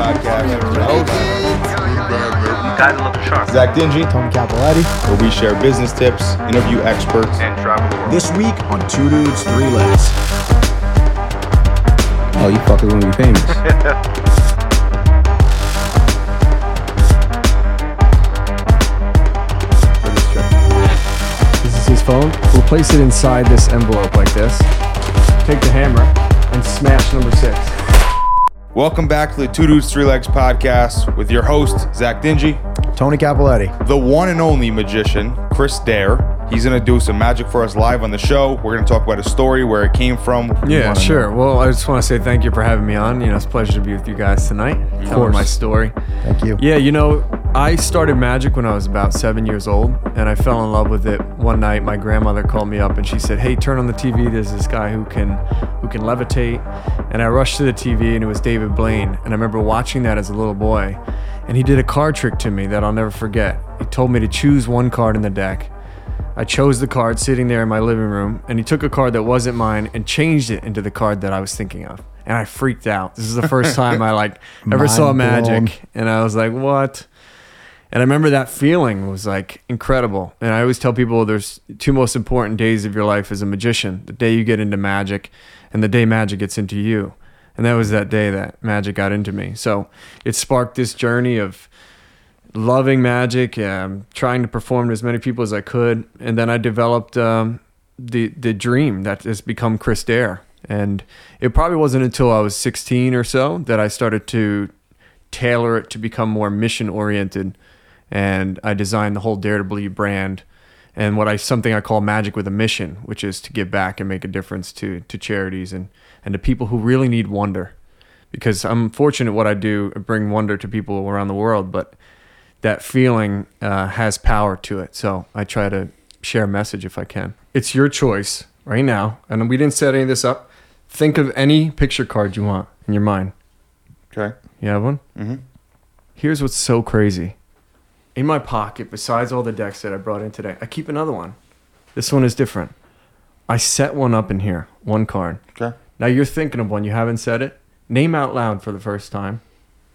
podcast. Your to look sharp. Zach Dingy, Tony Capoletti. where we share business tips, interview experts, And travel the world. This week on Two Dudes, Three Legs. Oh, you fuckers gonna be famous. This is his phone. We'll place it inside this envelope like this. Take the hammer and smash number six. Welcome back to the Two Dudes Three Legs podcast with your host Zach Dingy, Tony Capoletti. the one and only magician Chris Dare. He's gonna do some magic for us live on the show. We're gonna talk about his story, where it came from. Yeah, wanna sure. Well, I just want to say thank you for having me on. You know, it's a pleasure to be with you guys tonight. Telling course. my story. Thank you. Yeah, you know, I started magic when I was about seven years old, and I fell in love with it. One night, my grandmother called me up and she said, "Hey, turn on the TV. There's this guy who can, who can levitate." And I rushed to the TV, and it was David Blaine. And I remember watching that as a little boy, and he did a card trick to me that I'll never forget. He told me to choose one card in the deck. I chose the card sitting there in my living room, and he took a card that wasn't mine and changed it into the card that I was thinking of. And I freaked out. This is the first time I like ever saw Mind blown. magic, and I was like, "What?" And I remember that feeling was like incredible. And I always tell people there's two most important days of your life as a magician: the day you get into magic, and the day magic gets into you. And that was that day that magic got into me. So it sparked this journey of loving magic, um, trying to perform to as many people as I could, and then I developed um, the the dream that has become Chris Dare. And it probably wasn't until I was 16 or so that I started to tailor it to become more mission oriented, and I designed the whole Dare to Believe brand. And what I something I call magic with a mission, which is to give back and make a difference to to charities and and to people who really need wonder, because I'm fortunate what I do bring wonder to people around the world, but that feeling uh, has power to it. So I try to share a message if I can. It's your choice right now, and we didn't set any of this up. Think of any picture card you want in your mind. Okay. You have one? Mhm. Here's what's so crazy. In my pocket, besides all the decks that I brought in today, I keep another one. This one is different. I set one up in here, one card. Okay. Now you're thinking of one, you haven't said it. Name out loud for the first time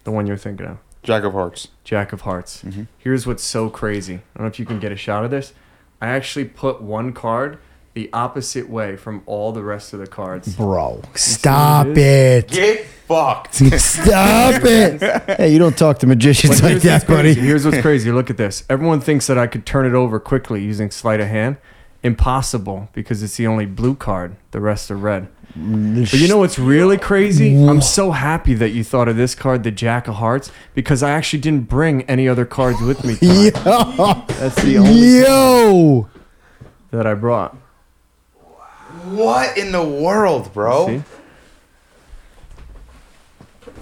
the one you're thinking of. Jack of Hearts. Jack of Hearts. Mm-hmm. Here's what's so crazy. I don't know if you can get a shot of this. I actually put one card the opposite way from all the rest of the cards. Bro, stop it it. Get fucked. Stop it. Hey, you don't talk to magicians But like here's that, what's crazy. buddy. Here's what's crazy. Look at this. Everyone thinks that I could turn it over quickly using sleight of hand. Impossible because it's the only blue card. The rest are red. Mm, but you know what's really crazy? I'm so happy that you thought of this card, the Jack of Hearts, because I actually didn't bring any other cards with me. tonight. Yo, That's the only yo. that I brought. What in the world, bro? See?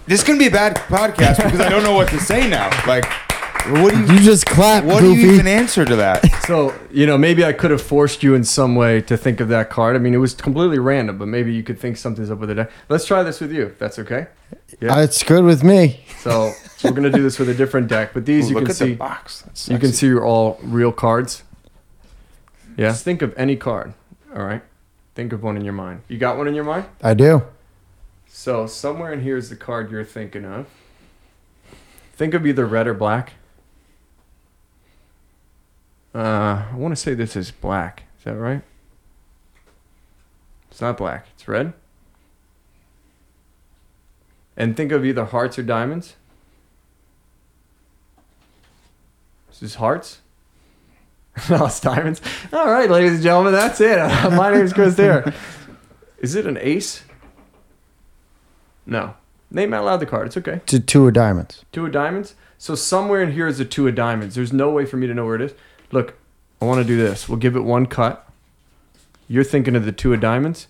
This is gonna be a bad podcast because I don't know what to say now. Like, what do you? You just clap, What do you even answer to that? So, you know, maybe I could have forced you in some way to think of that card. I mean, it was completely random, but maybe you could think something's up with the deck. Let's try this with you, if that's okay. Yeah. Uh, it's good with me. So, we're going to do this with a different deck, but these you Look can at the see box. That's you can sexy. see are all real cards. Yeah. Just think of any card, all right? Think of one in your mind. You got one in your mind? I do. So, somewhere in here is the card you're thinking of. Think of either red or black. Uh, I want to say this is black. Is that right? It's not black. It's red. And think of either hearts or diamonds. This is hearts. no, diamonds. All right, ladies and gentlemen, that's it. My name is Chris Dare. Is it an ace? No. Name out loud the card. It's okay. To two of diamonds. Two of diamonds. So somewhere in here is a two of diamonds. There's no way for me to know where it is. Look, I want to do this. We'll give it one cut. You're thinking of the two of diamonds.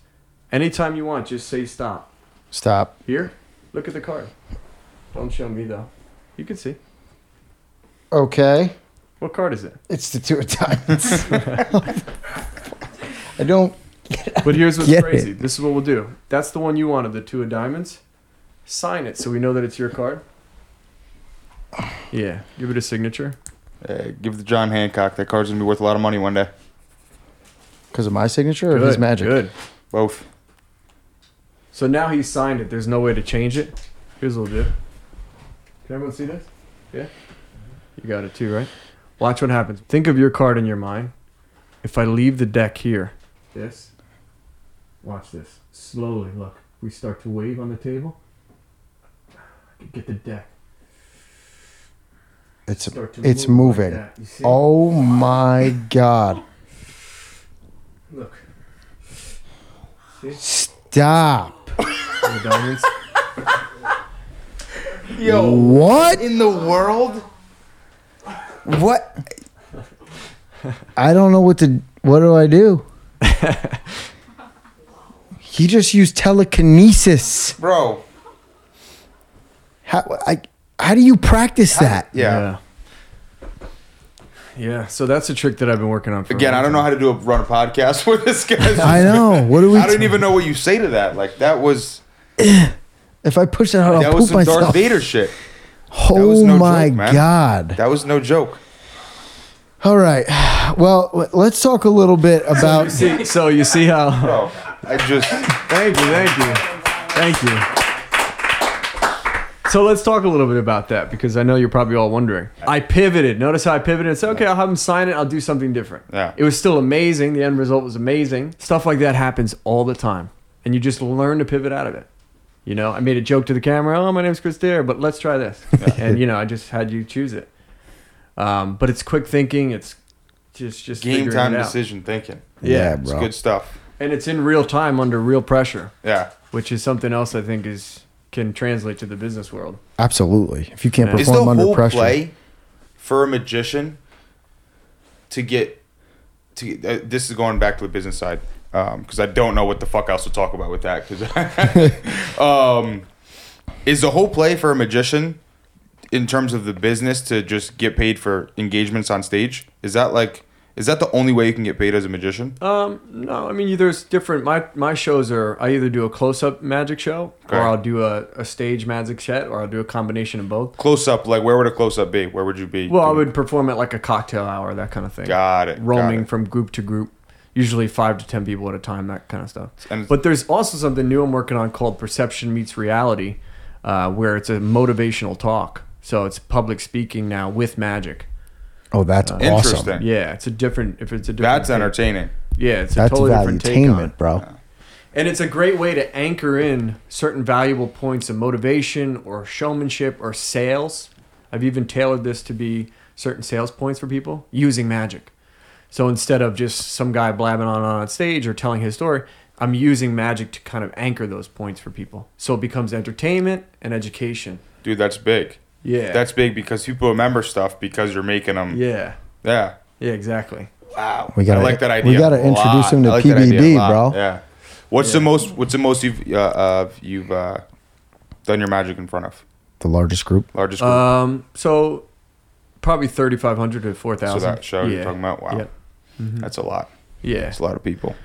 Anytime you want, just say stop. Stop. Here, look at the card. Don't show me though. You can see. Okay. What card is it? It's the two of diamonds. I don't. But here's what's Get crazy. it. This is what we'll do. That's the one you wanted, the two of diamonds. Sign it so we know that it's your card. Yeah, give it a signature. Uh, give it to John Hancock. That card's gonna be worth a lot of money one day. Because of my signature or his magic? Good. Both. So now he signed it. There's no way to change it. Here's what we'll do. Can everyone see this? Yeah. You got it too, right? Watch what happens. Think of your card in your mind. If I leave the deck here, this. Watch this. Slowly, look. We start to wave on the table. I can get the deck. It's it's move moving. that. You see? Oh my god. Look. See? Stop. The diamonds. Yo, What? in the world? What? I don't know what to. What do I do? he just used telekinesis. Bro. How I? How do you practice that? Yeah. Yeah. Yeah, so that's a trick that I've been working on for a Again, long I don't know how to do a run a podcast with this guy. I know. What do we? I don't even know what you say to that. Like that was If I push it hard, I'll that was poop some myself. Darth Vader shit. Oh no my joke, god! That was no joke. All right. Well, let's talk a little bit about. See, so you see how Bro, I just Thank you, thank you, thank you. So let's talk a little bit about that because I know you're probably all wondering. I pivoted. Notice how I pivoted and said, okay, I'll have him sign it. I'll do something different. Yeah. It was still amazing. The end result was amazing. Stuff like that happens all the time. And you just learn to pivot out of it. You know, I made a joke to the camera. Oh, my name's Chris Dare, but let's try this. and, you know, I just had you choose it. Um, but it's quick thinking. It's just, just game time it out. decision thinking. Yeah, It's bro. good stuff. And it's in real time under real pressure Yeah. which is something else I think is can translate to the business world. Absolutely. If you can't Yeah. Is the perform under whole pressure, play for a magician to get to uh, this is going back to the business side because I don't know what the fuck else to talk about with that because um, is the whole play for a magician in terms of the business to just get paid for engagements on stage is that like is that the only way you can get paid as a magician Um, no, I mean there's different. My my shows are I either do a close up magic show Okay. or I'll do a, a stage magic set or I'll do a combination of both. close up like where would a close up be where would you be Well, I would perform at like a cocktail hour, that kind of thing. got it got Roaming it. from group to group, usually five to ten people at a time, that kind of stuff. And- but there's also something new I'm working on called Perception Meets Reality, uh, where it's a motivational talk. So it's public speaking now with magic. oh, that's awesome. interesting Yeah, it's a different. If it's a different. that's take. entertaining Yeah, it's a That's totally different take on it. valuetainment, bro. And it's a great way to anchor in certain valuable points of motivation or showmanship or sales. I've even tailored this to be certain sales points for people using magic. So instead of just some guy blabbing on on stage or telling his story, I'm using magic to kind of anchor those points for people. So it becomes entertainment and education. dude that's big Yeah. That's big because people remember stuff because you're making them. yeah. Yeah. Yeah, exactly. Wow. We gotta- I like that idea. we gotta introduce him to like that idea a PBD, bro. Yeah. What's the most? What's the most you've uh, uh you've uh, done your magic in front of? The largest group. Largest group. Um, so probably 3,500 to 4,000. so that show you're talking about. Wow. Yep. That's a lot. Yeah. it's a lot of people.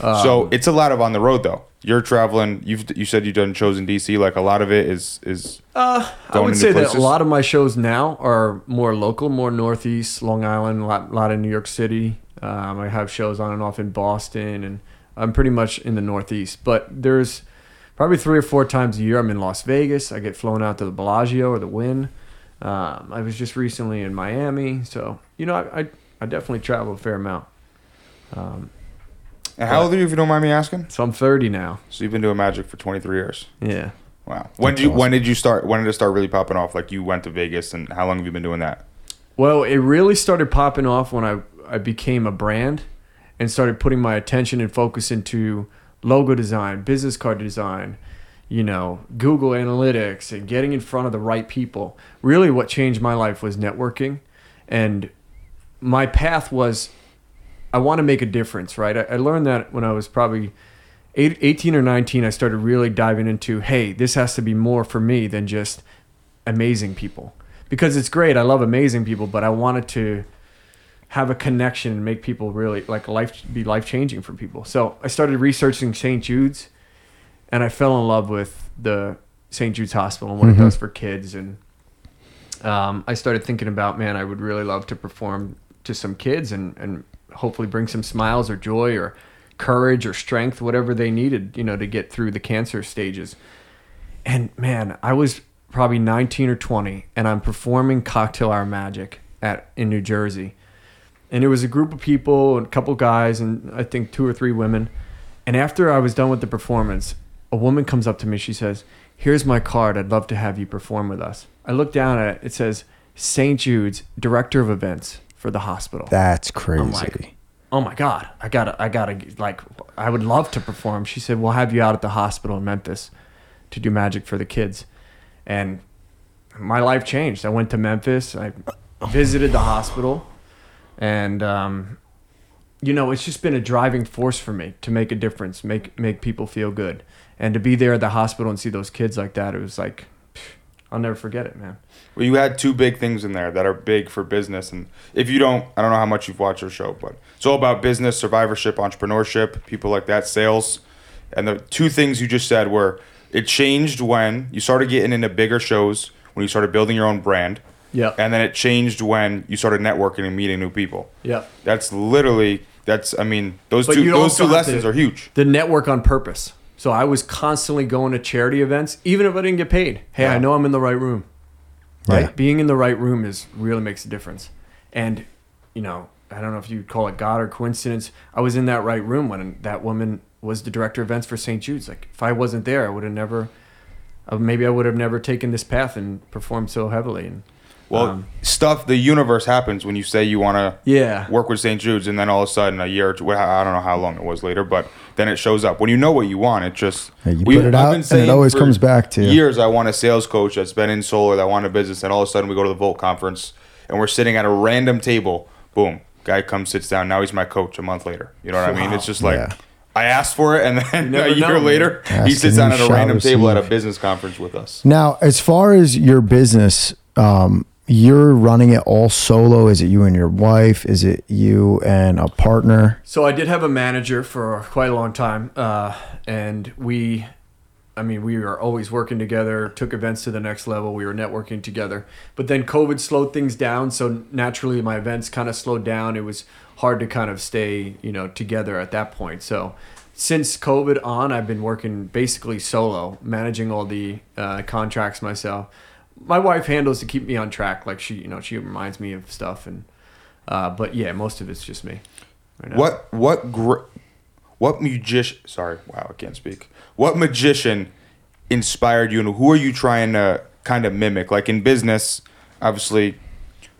Um, so it's a lot of on the road though. You're traveling. You've you said you've done shows in DC. Like a lot of it is is Uh, I would say that a lot of my shows now are more local, more Northeast, Long Island, a lot, lot in New York City. Um, I have shows on and off in Boston, and I'm pretty much in the Northeast. But there's probably three or four times a year I'm in Las Vegas. I get flown out to the Bellagio or the Wynn. Um, I was just recently in Miami, so you know I, I, I definitely travel a fair amount. Um, And how old are you, if you don't mind me asking? so I'm 30 now. So you've been doing magic for 23 years. Yeah. Wow. When did you when did you start? When did it start really popping off? Like you went to Vegas, and how long have you been doing that? Well, it really started popping off when I, I became a brand and started putting my attention and focus into logo design, business card design, you know, Google Analytics and getting in front of the right people. Really, what changed my life was networking. And my path was I want to make a difference, right? I, I learned that when I was probably eight, 18 or 19. I started really diving into, hey, this has to be more for me than just amazing people. Because it's great. I love amazing people, but I wanted to have a connection and make people really like life be life changing for people. So I started researching St. Jude's and I fell in love with the St. Jude's Hospital and what it does for kids. And um, I started thinking about, man, I would really love to perform to some kids and, and hopefully bring some smiles or joy or courage or strength, whatever they needed, you know, to get through the cancer stages. And man, I was probably 19 or 20, and I'm performing Cocktail Hour Magic at in New Jersey. And it was a group of people, a couple guys, and I think two or three women. And after I was done with the performance, a woman comes up to me. She says, "Here's my card. I'd love to have you perform with us." I look down at it. It says St. Jude's Director of Events for the hospital. That's crazy. I'm like, oh my god, I gotta, I gotta, like, I would love to perform. She said, we'll have you out at the hospital in Memphis to do magic for the kids, and my life changed. I went to Memphis. I visited the hospital, and um, you know, it's just been a driving force for me to make a difference, make make people feel good, and to be there at the hospital and see those kids like that. It was like, I'll never forget it, man. Well, you had two big things in there that are big for business, and if you don't, I don't know how much you've watched our show, but it's all about business, survivorship, entrepreneurship, people like that, sales, and the two things you just said were it changed when you started getting into bigger shows, when you started building your own brand, Yeah. and then it changed when you started networking and meeting new people. Yeah. That's literally that's I mean those But two those two lessons to- are huge. the network on purpose. So I was constantly going to charity events, even if I didn't get paid. Hey, I know I'm in the right room. Right? Yeah. Being in the right room is really makes a difference. And, you know, I don't know if you'd call it God or coincidence. I was in that right room when that woman was the director of events for St. Jude's. Like, if I wasn't there, I would have never, uh, maybe I would have never taken this path and performed so heavily. And Well, um, stuff the universe happens when you say you want to yeah, work with St. Jude's, and then all of a sudden, a year or two, I don't know how long it was later, but then it shows up. When you know what you want, it just Yeah, you put it out, and it always comes back to you. Years, I want a sales coach that's been in solar, that want a business, and all of a sudden, we go to the Volt conference, and we're sitting at a random table. Boom, guy comes, sits down. Now he's my coach. A month later, you know what I mean? It's just like. Yeah. I asked for it, and then a year know, man. later, he sits and down at a shall random table at a business conference with us. Now, as far as your business, um, you're running it all solo. Is it you and your wife? Is it you and a partner? So I did have a manager for quite a long time, uh, and we, I mean, we were always working together. Took events to the next level. We were networking together. But then COVID slowed things down, so naturally my events kind of slowed down. It was hard to kind of stay, you know, together at that point. So since COVID on, I've been working basically solo, managing all the uh, contracts myself. My wife handles to keep me on track, like she, you know, she reminds me of stuff, and uh, but yeah, most of it's just me. right. What what gr- what magician? Sorry, wow, I can't speak. What magician inspired you, and who are you trying to kind of mimic? Like in business, obviously,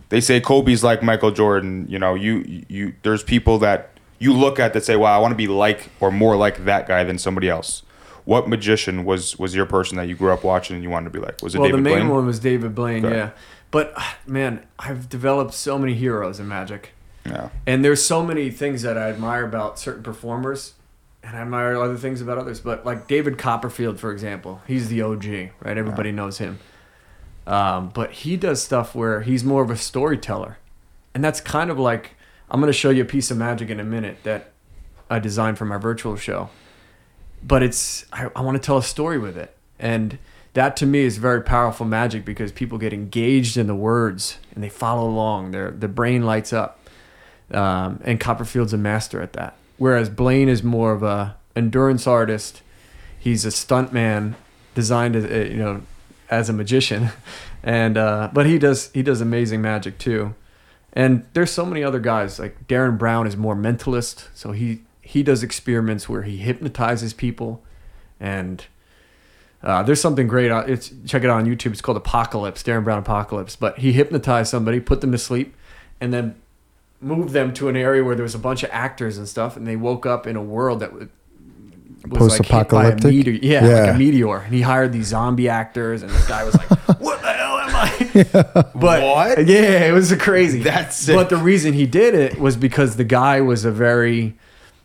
they say Kobe's like Michael Jordan. You know, you you there's people that you look at that say, "Wow, I want to be like or more like that guy than somebody else." What magician was was your person that you grew up watching and you wanted to be like? Was it well, David the main Blaine? one was David Blaine, Okay. yeah. But ah, man, I've developed so many heroes in magic, Yeah. and there's so many things that I admire about certain performers, and I admire other things about others. But like David Copperfield, for example, he's the OG, right? Everybody knows him. Um, but he does stuff where he's more of a storyteller, and that's kind of like I'm going to show you a piece of magic in a minute that I designed for my virtual show but it's I, I want to tell a story with it. And that to me is very powerful magic because people get engaged in the words and they follow along. Their the brain lights up um, and copperfield's a master at that. Whereas blaine is more of a endurance artist. He's a stuntman designed as uh, you know as a magician. And uh, but he does he does amazing magic too. And there's so many other guys like Derren Brown is more mentalist, so he he does experiments where he hypnotizes people, and uh, there's something great. uh, It's check it out on YouTube. It's called Apocalypse, Derren Brown Apocalypse. But he hypnotized somebody, put them to sleep, and then moved them to an area where there was a bunch of actors and stuff, and they woke up in a world that was was like hit by a Post-apocalyptic? meteor. Yeah, like a meteor. And he hired these zombie actors, and this guy was like, "What the hell am I?" But What? Yeah, it was crazy. That's sick. But the reason he did it was because the guy was a very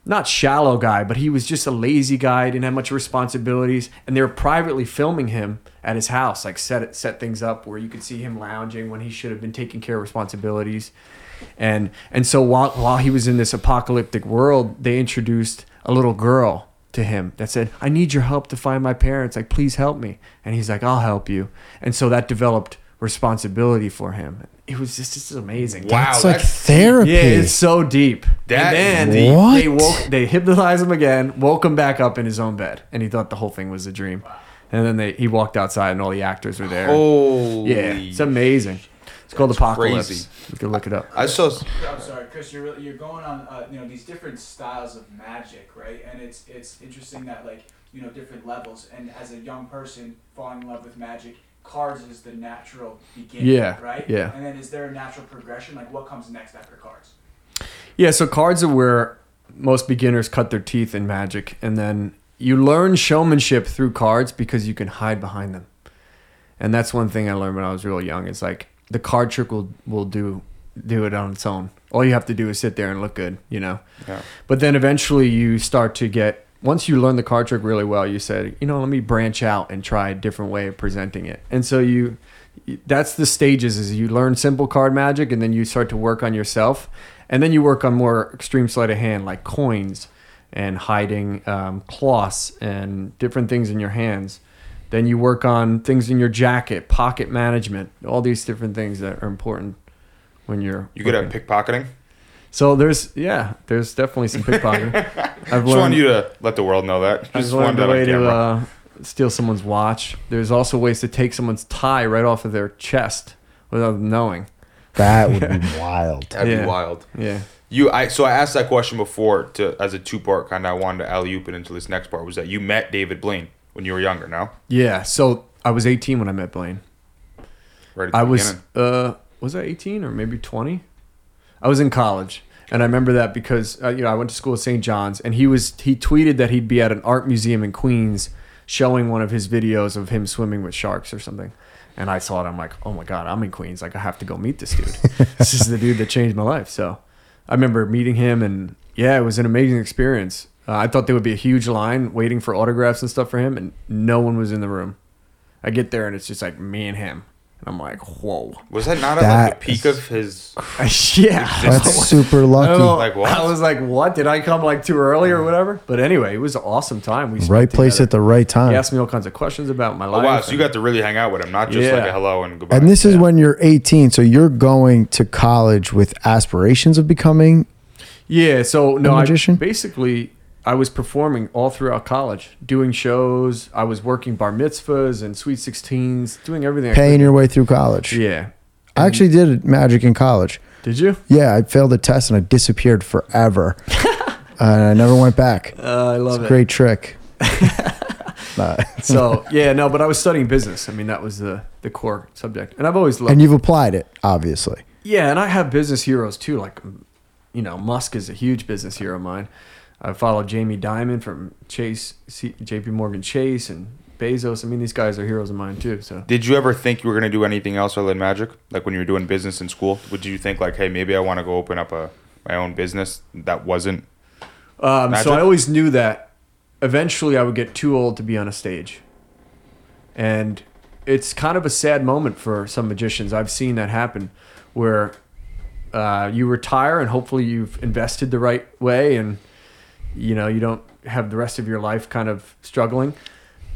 not shallow guy, but he was just a lazy guy, didn't have much responsibilities, and they were privately filming him at his house, like set it, set things up where you could see him lounging when he should have been taking care of responsibilities. And and so while while he was in this apocalyptic world, they introduced a little girl to him that said, "I need your help to find my parents. Like, please help me." And he's like, "I'll help you." And so that developed responsibility for him. It was just, just amazing. Wow, It's like that's therapy. Yeah, it's so deep. That and then deep. What? they woke, they hypnotized him again, woke him back up in his own bed, and he thought the whole thing was a dream. And then they he walked outside and all the actors were there. Oh, yeah, it's amazing. It's called Apocalypse. crazy. You can look it up. I saw. I'm sorry, Chris. You're really- you're going on uh, you know these different styles of magic, right? And it's it's interesting that like you know different levels. And as a young person falling in love with magic, cards is the natural beginning, Yeah, right? yeah. And then is there a natural progression? Like what comes next after cards? Yeah, so cards are where most beginners cut their teeth in magic, and then you learn showmanship through cards because you can hide behind them. And that's one thing I learned when I was real young. It's like the card trick will will do do it on its own. All you have to do is sit there and look good, you know. Yeah. But then eventually you start to get once you learn the card trick really well, you said, you know, let me branch out and try a different way of presenting it. And so you that's the stages is you learn simple card magic and then you start to work on yourself and then you work on more extreme sleight of hand like coins and hiding um, cloths and different things in your hands then you work on things in your jacket pocket management all these different things that are important when you're You good at pickpocketing? So there's yeah there's definitely some pickpocketing i've Just wanted you to let the world know that. I've Just learned a way to camera. uh, steal someone's watch. There's also ways to take someone's tie right off of their chest without them knowing. That would be wild. That'd yeah. be wild. Yeah. You, I so I asked that question before to as a two part kind of. I wanted to alley oop it into this next part. Was that you met David Blaine when you were younger? No, Yeah. So I was 18 when I met Blaine. right. At the I was beginning. uh was I 18 or maybe 20? I was in college. And I remember that because uh, you know I went to school at St. John's, and he was he tweeted that he'd be at an art museum in Queens, showing one of his videos of him swimming with sharks or something. And I saw it. I'm like, oh my god, I'm in Queens. Like I have to go meet this dude. this is the dude that changed my life. So I remember meeting him, and yeah, it was an amazing experience. Uh, I thought there would be a huge line waiting for autographs and stuff for him, and no one was in the room. I get there, and it's just like me and him, I'm like, whoa. was that not at like the peak of his? yeah. That's super I know. lucky. Like what? I was like, what? Did I come like too early or whatever? But anyway, it was an awesome time. We Right place together. at the right time. He asked me all kinds of questions about my Oh life. wow! So you got to really hang out with him, not just Yeah. like a hello and goodbye. And this is when you're 18, so you're going to college with aspirations of becoming. yeah. So no, I magician? basically I was performing all throughout college, doing shows. I was working bar mitzvahs and sweet sixteens, doing everything. Paying your way through college. Yeah. I actually did magic in college. Did you? Yeah, I failed a test and I disappeared forever. and I never went back. Uh, I love it. Great trick. So yeah, no, but I was studying business. I mean, that was the the core subject, and I've always loved. and you've applied it, obviously. Yeah, and I have business heroes too. Like, you know, Musk is a huge business hero of mine. I follow Jamie Dimon from Chase, C- J.P. Morgan Chase, and Bezos. I mean, these guys are heroes of mine too. So Did you ever think you were gonna do anything else other than magic? Like when you were doing business in school, would you think like, hey, maybe I want to go open up a my own business that wasn't? Um, Magic? so I always knew that eventually I would get too old to be on a stage. And it's kind of a sad moment for some magicians. I've seen that happen where uh, you retire and hopefully you've invested the right way and you know you don't have the rest of your life kind of struggling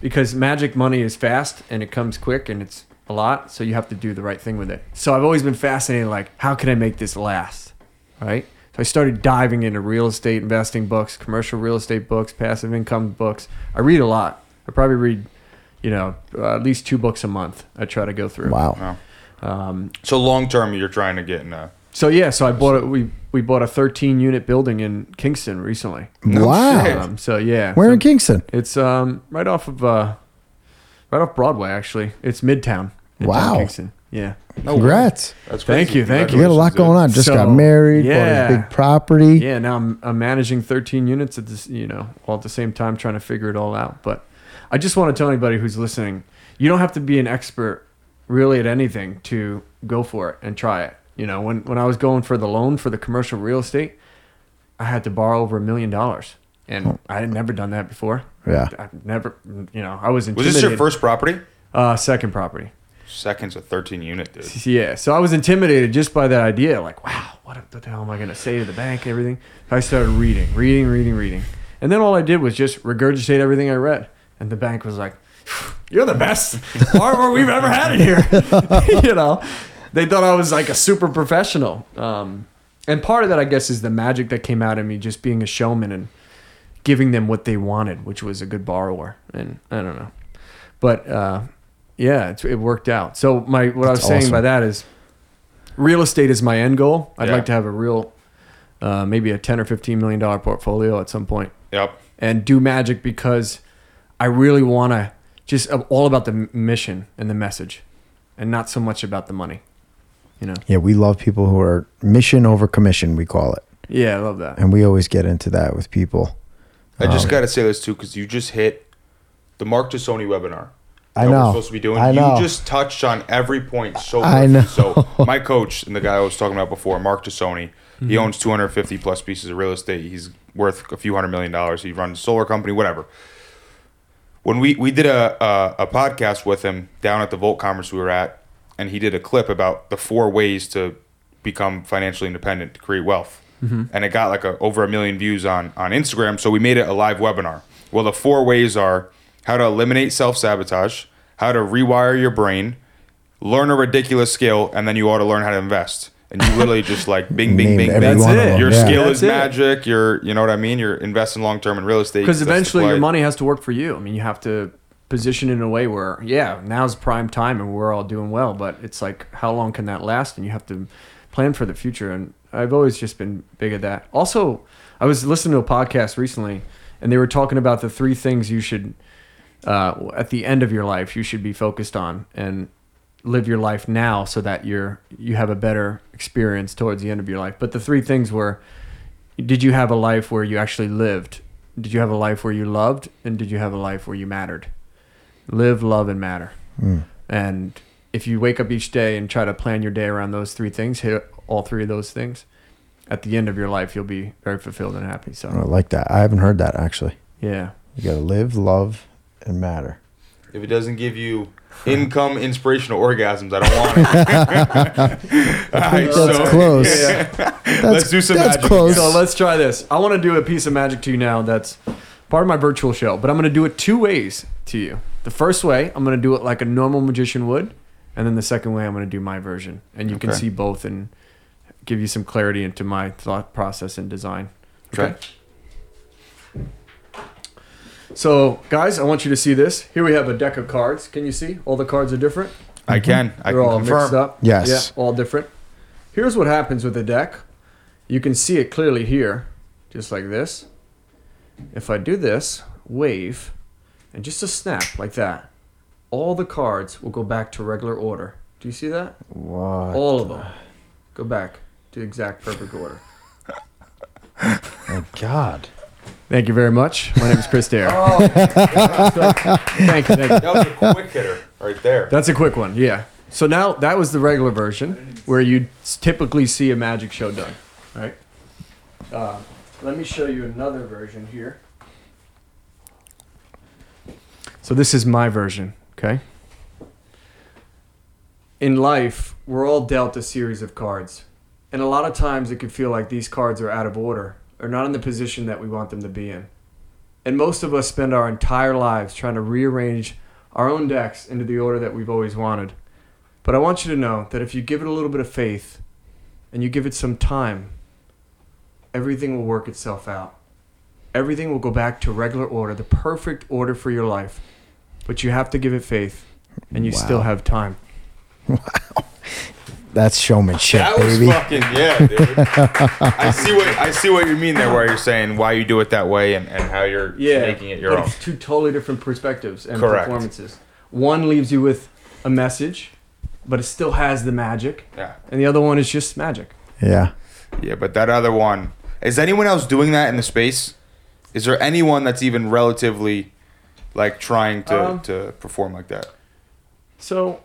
because magic money is fast and it comes quick and it's a lot so you have to do the right thing with it so i've always been fascinated like how can i make this last right so i started diving into real estate investing books commercial real estate books passive income books i read a lot i probably read you know uh, at least two books a month i try to go through Wow. No. um, So long term, you're trying to get in a. so yeah so i bought it we we bought a 13 unit building in kingston recently wow. um, so yeah Where so in Kingston? it's um right off of uh right off broadway actually it's midtown, midtown Wow. kingston yeah Congrats. That's Thank you, thank you. You got a lot going on. dude. Just got So, married, bought a big property. Yeah, now I'm, I'm managing 13 units at this, you know, all at the same time trying to figure it all out. But I just want to tell anybody who's listening, you don't have to be an expert really at anything to go for it and try it. You know, when, when I was going for the loan for the commercial real estate, I had to borrow over a million dollars. And I had never done that before. Yeah. I've never, you know, I was intimidated. Was intimidated. this your first property? Uh, second property. Second's a 13 unit, dude. Yeah, so I was intimidated just by that idea. Like, wow, what, what the hell am I going to say to the bank and everything? I started reading, reading, reading, reading. And then all I did was just regurgitate everything I read. And the bank was like, you're the best borrower we've ever had in here. you know, they thought I was like a super professional. Um, and part of that, I guess, is the magic that came out of me just being a showman and giving them what they wanted, which was a good borrower. And I don't know. But uh, yeah, it's, it worked out. So my what I was That's saying by that is, real estate is my end goal. I'd Yeah. like to have a real, uh, maybe a ten or fifteen million dollar portfolio at some point, Yep. and do magic because I really want to just uh, all about the mission and the message, and not so much about the money. You know. Yeah, we love people who are mission over commission, we call it. Yeah, I love that. And we always get into that with people. I just Um, got to say this too because you just hit the Mark Tassoni webinar. I know. We're supposed to be doing. I know. You just touched on every point so I know. So my coach and the guy I was talking about before, Mark Tassoni, Mm-hmm. he owns 250 plus pieces of real estate. He's worth a few hundred million dollars. He runs a solar company, whatever. When we we did a, a a podcast with him down at the Volt conference we were at, and he did a clip about the four ways to become financially independent to create wealth, mm-hmm. and it got like a, over a million views on on Instagram. So we made it a live webinar. Well, the four ways are how to eliminate self sabotage, how to rewire your brain, learn a ridiculous skill, and then you ought to learn how to invest. And you literally just like bing, bing, Named bing, bing. That's it. Your yeah. skill That's is it. magic. You're, you know what I mean. You're investing long term in real estate Because eventually your money has to work for you. I mean, you have to position in a way where, yeah, now's prime time and we're all doing well, but it's like, how long can that last? And you have to plan for the future. And I've always just been big at that. Also, I was listening to a podcast recently and they were talking about the three things you should, uh, at the end of your life, you should be focused on and live your life now so that you're, you have a better experience towards the end of your life. But the three things were, did you have a life where you actually lived? Did you have a life where you loved? And did you have a life where you mattered? Live, love, and matter. Mm. And if you wake up each day and try to plan your day around those three things, hit all three of those things, at the end of your life, you'll be very fulfilled and happy. So I So, like that. I haven't heard that actually. yeah. You got to live, love, and matter. If it doesn't give you income, inspirational orgasms, I don't want it. All right, That's so- close. Let's That's, do some that's magic. close. So let's try this. I want to do a piece of magic to you now that's part of my virtual show, but I'm going to do it two ways to you. The first way, I'm going to do it like a normal magician would, and then the second way, I'm going to do my version, and you can see both and give you some clarity into my thought process and design. Okay. So, guys, I want you to see this. Here we have a deck of cards. Can you see? All the cards are different. I mm-hmm. can. I They're can all confirm. mixed up. Yes. Yeah, all different. Here's what happens with a deck. You can see it clearly here, just like this. If I do this, wave, and just a snap like that, all the cards will go back to regular order. Do you see that? What? All of them go back to exact perfect order. Oh God. Thank you very much. My name is Chris Dare. Oh, thank you. Thank you. that was a quick hitter right there. That's a quick one, yeah. So now that was the regular version where you typically see a magic show done, right? Uh, let me show you another version here. So this is my version, okay? In life, we're all dealt a series of cards. And a lot of times it can feel like these cards are out of order or not in the position that we want them to be in. And most of us spend our entire lives trying to rearrange our own decks into the order that we've always wanted. But I want you to know that if you give it a little bit of faith and you give it some time, everything will work itself out. Everything will go back to regular order, the perfect order for your life. But you have to give it faith and you still have time. Wow. That's showmanship, That was baby. fucking yeah, dude. I see what I see what you mean there, where you're saying why you do it that way and, and how you're making it your but own. It's two totally different perspectives and Correct. performances. One leaves you with a message, but it still has the magic, Yeah, and the other one is just magic. yeah. yeah, but that other one is anyone else doing that in the space? Is there anyone that's even relatively like trying to Um, to perform like that? So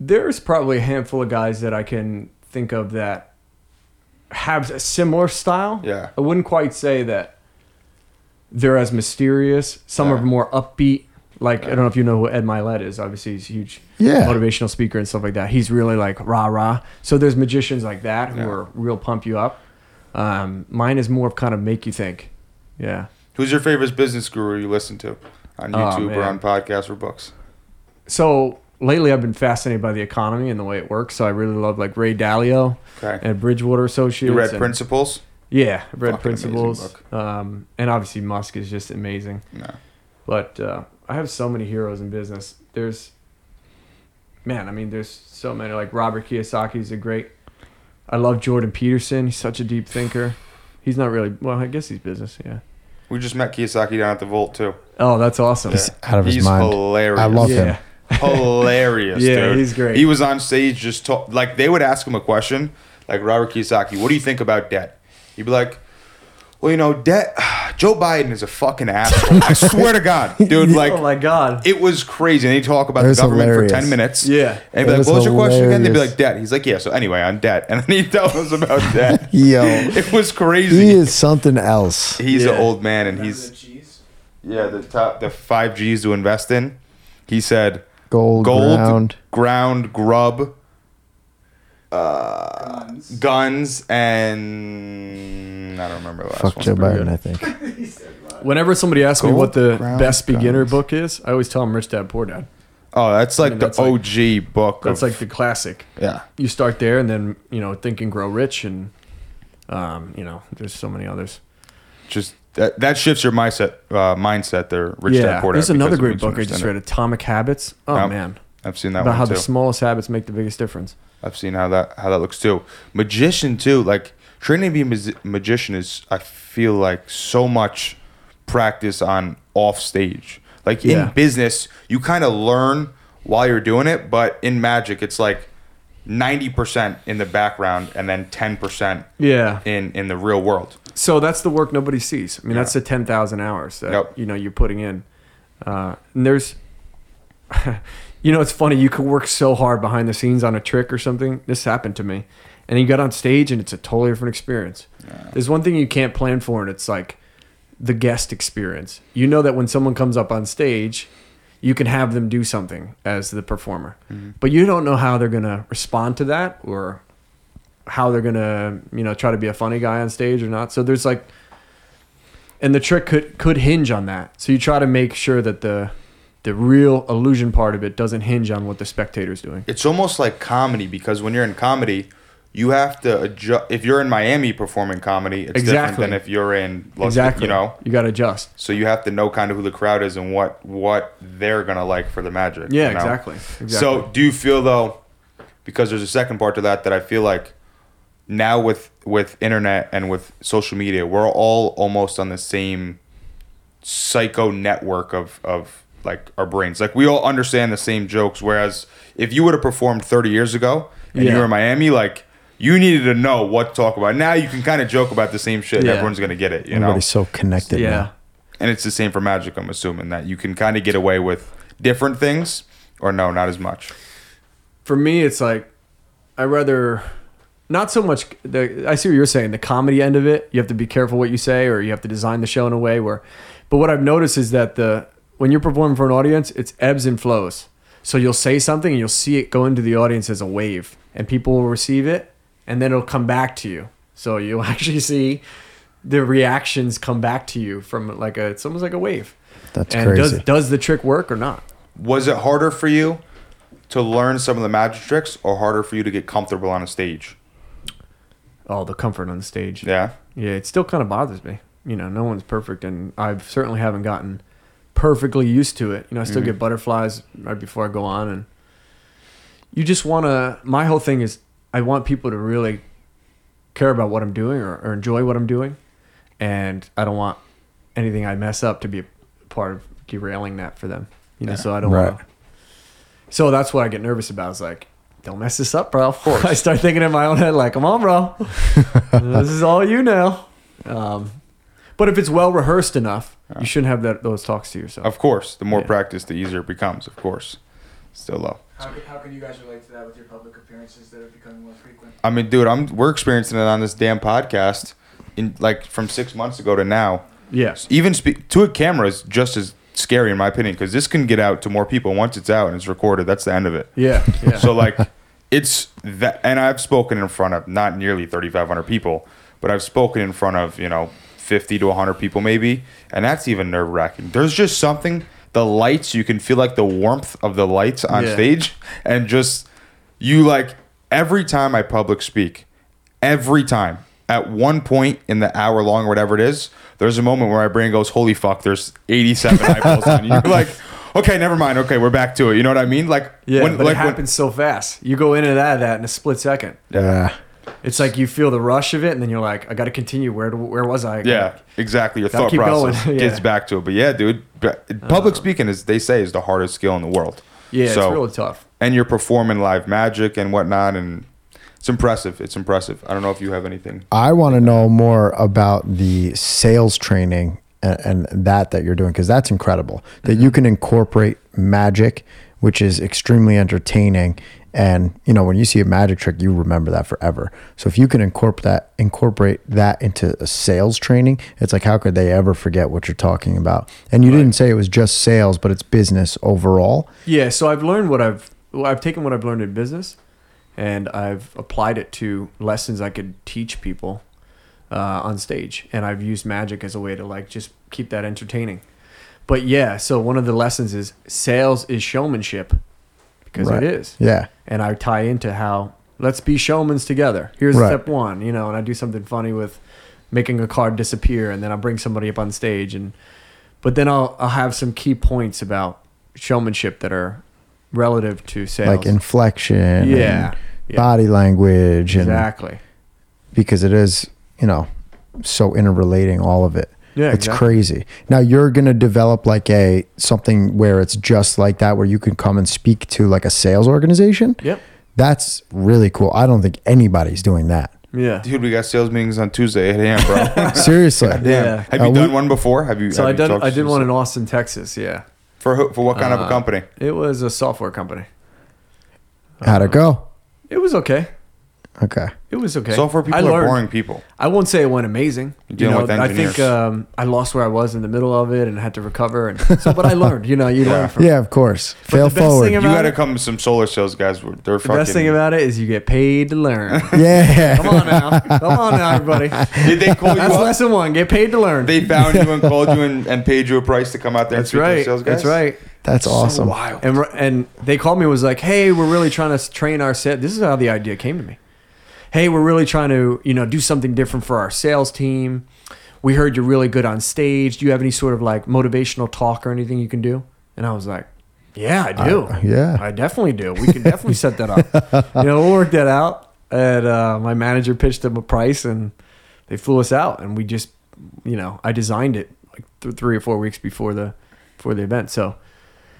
there's probably a handful of guys that I can think of that have a similar style. Yeah. I wouldn't quite say that they're as mysterious. Some Yeah. are more upbeat. Like I don't know if you know who Ed Mylett is. Obviously, he's a huge Yeah. motivational speaker and stuff like that. He's really like rah rah. So there's magicians like that who Yeah. are real pump you up. Um, mine is more of kind of make you think. Yeah. Who's your favorite business guru you listen to on Oh, YouTube or on podcasts or books? So lately, I've been fascinated by the economy and the way it works. So I really love like Ray Dalio Okay, and Bridgewater Associates. you read and- Principles? Yeah, I've read Fucking Principles. Um, and obviously Musk is just amazing. No. But uh, I have so many heroes in business. There's, man, I mean, there's so many. Like Robert Kiyosaki is a great. I love Jordan Peterson. He's such a deep thinker. He's not really well. I guess he's business. Yeah. We just met Kiyosaki down at the Volt too. Oh, that's awesome. He's out of his He's mind. hilarious. I love Yeah. him. hilarious. Yeah, dude. he's great. He was on stage just talk, like they would ask him a question, like Robert Kiyosaki, "What do you think about debt?" He'd be like, "Well, you know, debt. Joe Biden is a fucking asshole. I swear to God, dude. Like, oh my god. it was crazy." And he'd talk about the government hilarious. for ten minutes. Yeah. and he'd be It like, was "What was your question again?" They'd be like, "Debt." He's like, "Yeah." So anyway, on debt, and then he'd tell us about debt. Yo, It was crazy. he is something else. He's Yeah. an old man, and Remember he's the yeah the top the five G's to invest in. He said Gold, gold, ground. ground, grub, Guns. guns, and I don't remember the last Fuck one. Joe Biden, good. I think. He said, "What?" Whenever somebody asks me what the ground, best beginner book is, I always tell them Rich Dad Poor Dad. Oh, that's like mean, the that's like- OG book. That's of, like the classic. yeah. You start there, and then you know, think and grow rich, and um, you know, there's so many others. Just that, that shifts your mindset. Uh, mindset there. Rich yeah, Dad Poor Dad, there's another great book I just understand read, Atomic Habits. Oh Yep. man. I've seen that about one how too. the smallest habits make the biggest difference. I've seen how that how that looks too. Magician too. Like training to be a magician is, I feel like so much practice on off stage. Like Yeah. in business, you kind of learn while you're doing it, but in magic, it's like ninety percent in the background and then ten percent Yeah. in in the real world. So that's the work nobody sees. I mean, that's the ten thousand hours that Yep. you know you're putting in. Uh, and there's, you know, it's funny. You could work so hard behind the scenes on a trick or something. This happened to me, and you got on stage, and it's a totally different experience. There's one thing you can't plan for, and it's like the guest experience. You know that when someone comes up on stage, you can have them do something as the performer, mm-hmm. but you don't know how they're gonna respond to that or how they're gonna you know try to be a funny guy on stage or not. So there's like, and the trick could could hinge on that. So you try to make sure that the the real illusion part of it doesn't hinge on what the spectator's doing. It's almost like comedy because when you're in comedy, you have to adjust. If you're in Miami performing comedy, it's different Exactly. than if you're in Los exactly. You know, you got to adjust. So you have to know kind of who the crowd is and what what they're gonna like for the magic. Yeah, you know? exactly. Exactly. So do you feel though, because there's a second part to that that I feel like now with with internet and with social media, we're all almost on the same psycho network of of like our brains. Like we all understand the same jokes. Whereas if you would have performed 30 years ago and you were in Miami, like you needed to know what to talk about. Now you can kind of joke about the same shit. and Yeah. Everyone's gonna get it. You know. Everybody's so connected yeah. now. And it's the same for magic, I'm assuming that you can kind of get away with different things, or no, not as much. for me it's like i rather not so much the i see what you're saying the comedy end of it you have to be careful what you say or you have to design the show in a way where but what i've noticed is that the when you're performing for an audience it's ebbs and flows so you'll say something and you'll see it go into the audience as a wave and people will receive it and then it'll come back to you so you'll actually see the reactions come back to you from like a it's almost like a wave That's and crazy. does does the trick work or not Was it harder for you to learn some of the magic tricks, or harder for you to get comfortable on a stage? oh the comfort on the stage Yeah. Yeah, it still kind of bothers me. You know, no one's perfect, and I certainly haven't gotten perfectly used to it. You know, I still Mm-hmm. get butterflies right before I go on, and you just want to. My whole thing is, I want people to really care about what I'm doing or, or enjoy what I'm doing, and I don't want anything I mess up to be a part of derailing that for them. You know, so I don't. Right. Wanna, so that's what I get nervous about. Is like, don't mess this up, bro. I start thinking in my own head, like, come on, bro. this is all you now. Um, but if it's well rehearsed enough, you shouldn't have that those talks to yourself. Of course, the more Yeah. practice, the easier it becomes. Of course, still low. How, can- how can you guys relate to that with your public appearances that are becoming more frequent? I mean, dude, I'm we're experiencing it on this damn podcast, in like from six months ago to now. yes. Even speak to a camera is just as scary in my opinion because this can get out to more people once it's out and it's recorded. That's the end of it. Yeah. Yeah. So like, it's that, and I've spoken in front of not nearly 3,500 people, but I've spoken in front of you know 50 to 100 people maybe, and that's even nerve wracking. There's just something. The lights, you can feel like the warmth of the lights on Yeah. stage, and just you like every time I public speak, every time at one point in the hour long or whatever it is, there's a moment where my brain goes, "Holy fuck!" There's 87 eyeballs on you. Like, okay, never mind. Okay, we're back to it. You know what I mean? Like Yeah, when, but like it happens so fast. You go into that that in a split second. Yeah. It's like you feel the rush of it, and then you're like, I got to continue. Where where was I? Yeah, exactly. Your Gotta thought process going. gets back to it. But yeah, dude, but public uh, speaking is they say is the hardest skill in the world. yeah, it's really tough. and you're performing live magic and whatnot, and it's impressive. It's impressive. I don't know if you have anything. I want to know more about the sales training and, and that that you're doing because that's incredible. That you mm-hmm. can incorporate magic, which is extremely entertaining, and you know when you see a magic trick, you remember that forever. So if you can incorporate that incorporate that into a sales training, it's like how could they ever forget what you're talking about? And you didn't say it was just sales, but it's business overall. Yeah, so I've learned what I've well, I've taken what I've learned in business, and I've applied it to lessons I could teach people uh, on stage, and I've used magic as a way to like just keep that entertaining. But yeah, so one of the lessons is sales is showmanship because Right. it is, Yeah. and I tie into how let's be showmans together. Here's Right. step one, you know, and I do something funny with making a card disappear, and then I'll bring somebody up on stage, and but then I'll I'll have some key points about showmanship that are relative to sales. Like inflection, Yeah, and yeah. body language, and exactly. because it is, you know, so interrelating all of it. Yeah, it's exactly. crazy. Now you're gonna develop like a something where it's just like that, where you can come and speak to like a sales organization. Yep. That's really cool. I don't think anybody's doing that. Yeah. Dude, we got sales meetings on Tuesday at 8 a.m., bro. Seriously. Damn. Yeah. Have you Uh, done we- one before? Have you? So have I you done talked I did one in Austin, Texas. Yeah. for who- for what kind of a Uh, company? It was a software company. How'd it go? It was okay. Okay. It was okay. Software people I are learned. boring people. I won't say it went amazing. You're You dealing know, with I engineers. think um, I lost where I was in the middle of it and had to recover. And so, but I learned. You know, you learn from. Yeah, of course. Fail the best forward. thing You about got to it- come to some solar sales guys. They're The fucking. best thing about it is you get paid to learn. yeah. Come on now, come on now, everybody. Did they call you That's up? lesson one. Get paid to learn. They found you and called you and, and paid you a price to come out there That's and speak to the right. sales guys. That's right. That's awesome. Wild. And and they called me and was like, "Hey, we're really trying to train our set. This is how the idea came to me. Hey, we're really trying to you know do something different for our sales team. We heard you're really good on stage. Do you have any sort of like motivational talk or anything you can do?" And I was like, "Yeah, I do. Yeah. I definitely do. We can definitely set that up. You know, we'll work that out." And uh, my manager pitched them a price, and they flew us out, and we just, you know, I designed it like th- three or four weeks before the before the event. So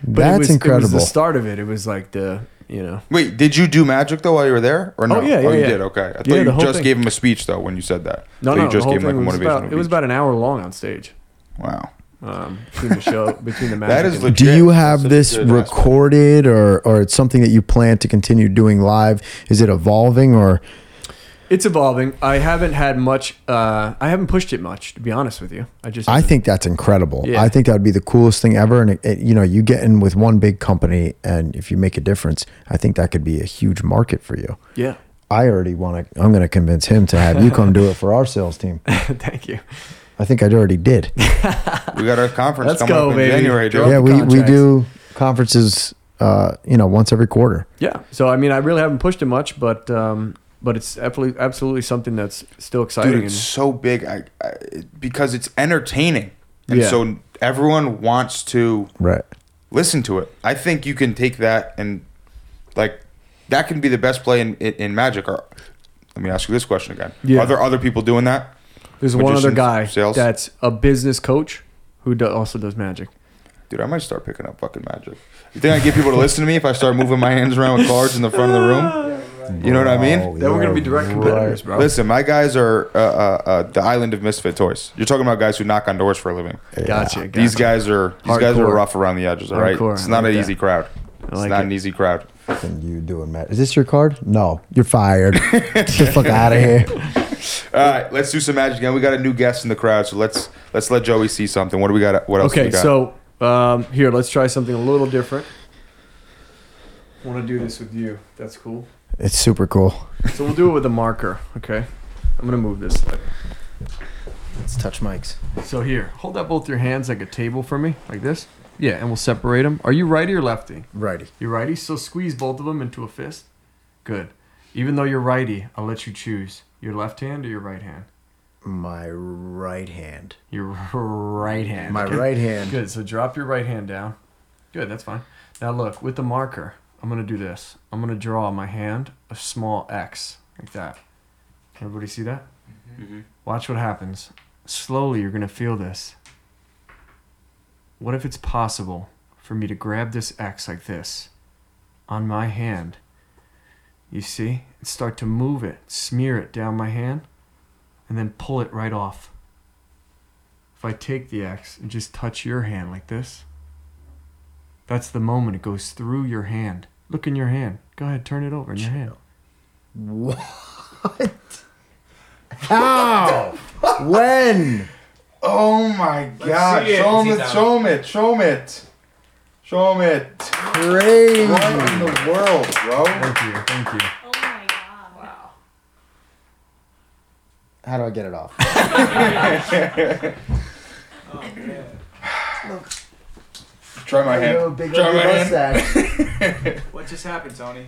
but That's it was, It incredible. was the start of it. It was like the you know. Wait, did you do magic though while you were there, or no? Oh, yeah, yeah, you yeah. did. Okay, I thought Yeah, you just thing. gave him a speech though when you said that. No, So no, you just the whole gave him like a was motivational about, it was about an hour long on stage. Wow. Um, between the show, between the magic. That is and- legit. Do you have this good aspect. recorded or or it's something that you plan to continue doing live? Is it evolving or It's evolving. I haven't had much. Uh, I haven't pushed it much, to be honest with you. I just. I think that's incredible. Yeah. I think that would be the coolest thing ever. And it, it, you know, you get in with one big company, and if you make a difference, I think that could be a huge market for you. Yeah. I already want to. I'm going to convince him to have you come do it for our sales team. Thank you. I think I already did. We got our conference Let's coming go, up in baby. January, Joe. yeah, we we do conferences. Uh, you know, once every quarter. Yeah. So I mean, I really haven't pushed it much, but um, but it's absolutely absolutely something that's still exciting. Dude, it's so big I, I, because it's entertaining, and Yeah. so everyone wants to Right. listen to it. I think you can take that and like that can be the best play in in, in Magic. Or let me ask you this question again: Yeah. Are there other people doing that? There's one other guy sales? that's a business coach who do, also does magic. Dude, I might start picking up fucking Magic. You think I get people to listen to me if I start moving my hands around with cards in the front of the room? You know what I mean? Oh, Then we're gonna be direct right. competitors, bro. Listen, my guys are uh, uh, uh, the island of misfit toys. You're talking about guys who knock on doors for a living. Gotcha. gotcha. These guys are these guys are Hardcore. rough around the edges. All right, Hardcore. it's I not like an that. easy crowd. It's like not it. an easy crowd. And you doing Matt? Is this your card? No, you're fired. Get the fuck out of here. All right, let's do some magic again. We got a new guest in the crowd, so let's let's let Joey see something. What do we got? What else? do Okay, we got? so um, here, let's try something a little different. Want to do this with you? That's cool. It's super cool. So we'll do it with a marker. Okay, I'm gonna move this. Let's touch mics. So here, hold up both your hands like a table for me, like this. Yeah, and we'll separate them. Are you righty or lefty? Righty. You're righty, so squeeze both of them into a fist. Good. Even though you're righty, I'll let you choose your left hand or your right hand. My right hand. Your right hand. My Okay. right hand. Good. So drop your right hand down. Good, that's fine. Now look, with the marker, I'm gonna do this. I'm gonna draw on my hand a small X like that. Everybody see that? Mhm. Watch what happens. Slowly, you're gonna feel this. What if it's possible for me to grab this X like this on my hand? You see? And start to move it, smear it down my hand, and then pull it right off. If I take the X and just touch your hand like this, that's the moment it goes through your hand. Look in your hand. Go ahead, turn it over in your hand. What? How? when? Oh my god! see it, Show him see it! Show him it! Show him it! Show him it! Crazy. What in the world, bro? Thank you, thank you. Oh my god. How do I get it off? Oh man. Try my hand. big Try my hand. mustache. What just happened, Tony?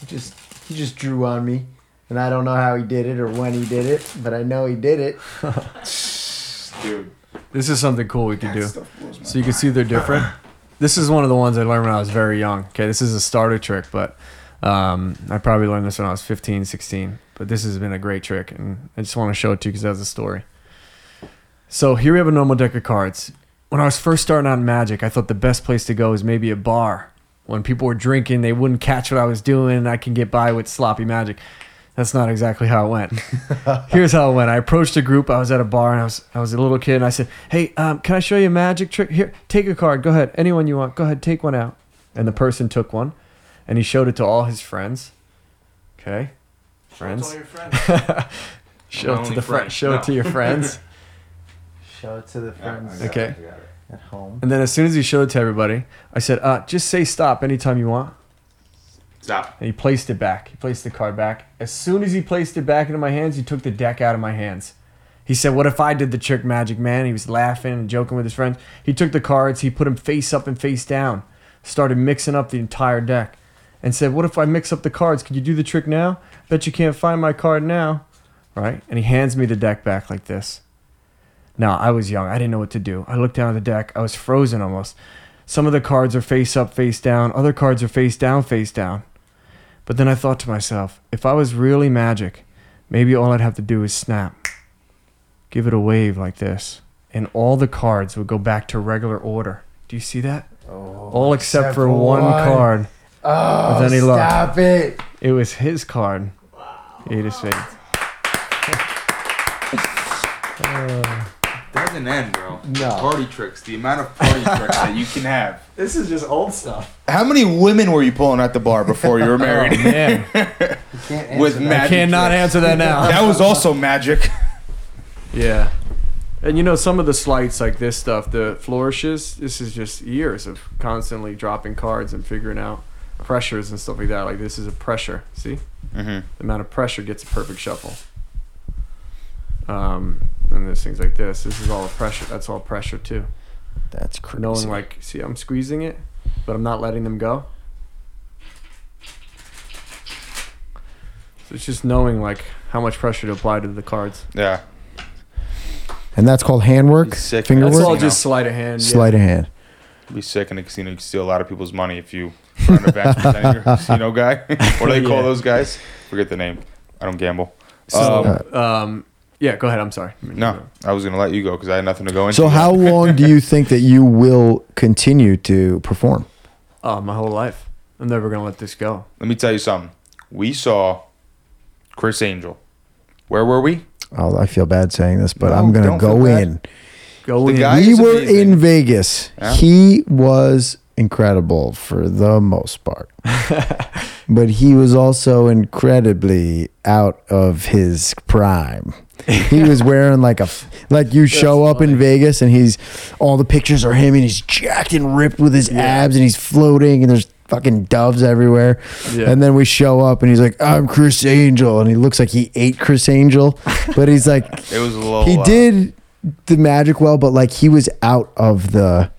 He just he just drew on me, and I don't know how he did it or when he did it, but I know he did it. Dude, This is something cool we can do. stuff blows So you can see they're different. This is one of the ones I learned when I was very young. Okay, this is a starter trick, but um, I probably learned this when I was 15, 16. But this has been a great trick, and I just want to show it to you because that's a story. So here we have a normal deck of cards. When I was first starting out in Magic, I thought the best place to go is maybe a bar. When people were drinking, they wouldn't catch what I was doing, and I can get by with sloppy magic. That's not exactly how it went. Here's how it went. I approached a group. I was at a bar and I was I was a little kid and I said, "Hey, um, can I show you a magic trick? Here, take a card. Go ahead. Anyone you want. Go ahead. Take one out." And the person took one, and he showed it to all his friends. Okay, friends. All your friends. Show it to the friend. friend. Show it to your friends. Show it to the friends Okay. at home. And then as soon as he showed it to everybody, I said, uh, "Just say stop anytime you want." Stop. And he placed it back. He placed the card back. As soon as he placed it back into my hands, he took the deck out of my hands. He said, What if I did the trick magic, man? He was laughing and joking with his friends. He took the cards, he put them face up and face down, started mixing up the entire deck, and said, What if I mix up the cards? Could you do the trick now? Bet you can't find my card now. Right? And he hands me the deck back like this. Now, I was young. I didn't know what to do. I looked down at the deck. I was frozen almost. Some of the cards are face up, face down. Other cards are face down, face down. But then I thought to myself, if I was really magic, maybe all I'd have to do is snap, give it a wave like this, and all the cards would go back to regular order. Do you see that? Oh, all except, except for one, one. card. Oh, With any luck. stop it! It was his card. Eight of spades. Uh, Doesn't end, bro. No. Party tricks. The amount of party tricks that you can have. This is just old stuff. How many women were you pulling at the bar before you were married? Man, With I magic cannot tricks. answer that now. That was also magic. Yeah. And you know, some of the sleights like this stuff, the flourishes, this is just years of constantly dropping cards and figuring out pressures and stuff like that. Like this is a pressure. See? Mm-hmm. The amount of pressure gets a perfect shuffle. Um, and there's things like this. This is all pressure. That's all pressure too. That's crazy. Knowing like, see, I'm squeezing it, but I'm not letting them go. So it's just knowing like how much pressure to apply to the cards. Yeah. and that's called handwork, sick. finger That's That's all work, you know. just sleight of hand. yeah. sleight of hand. Be sick in a casino. You can steal a lot of people's money if you run an advance percentage you're a casino guy. what do they call Yeah. those guys? Forget the name. I don't gamble. So, Um, um, yeah, go ahead. I'm sorry. no, I was gonna let you go because I had nothing to go into. So how long do you think that you will continue to perform? Oh, my whole life. I'm never gonna let this go. Let me tell you something. We saw Criss Angel. Where were we? Oh, I feel bad saying this, but No, I'm gonna go in. Go The in. guy- we were amazing. in Vegas. Yeah. He was incredible for the most part. but he was also incredibly out of his prime. He was wearing like a like you show up in Vegas and he's all the pictures are him and he's jacked and ripped with his abs and he's floating and there's fucking doves everywhere. Yeah. And then we show up and he's like, "I'm Criss Angel," and he looks like he ate Criss Angel, but he's like, It was a little. he did the magic well, but like he was out of the,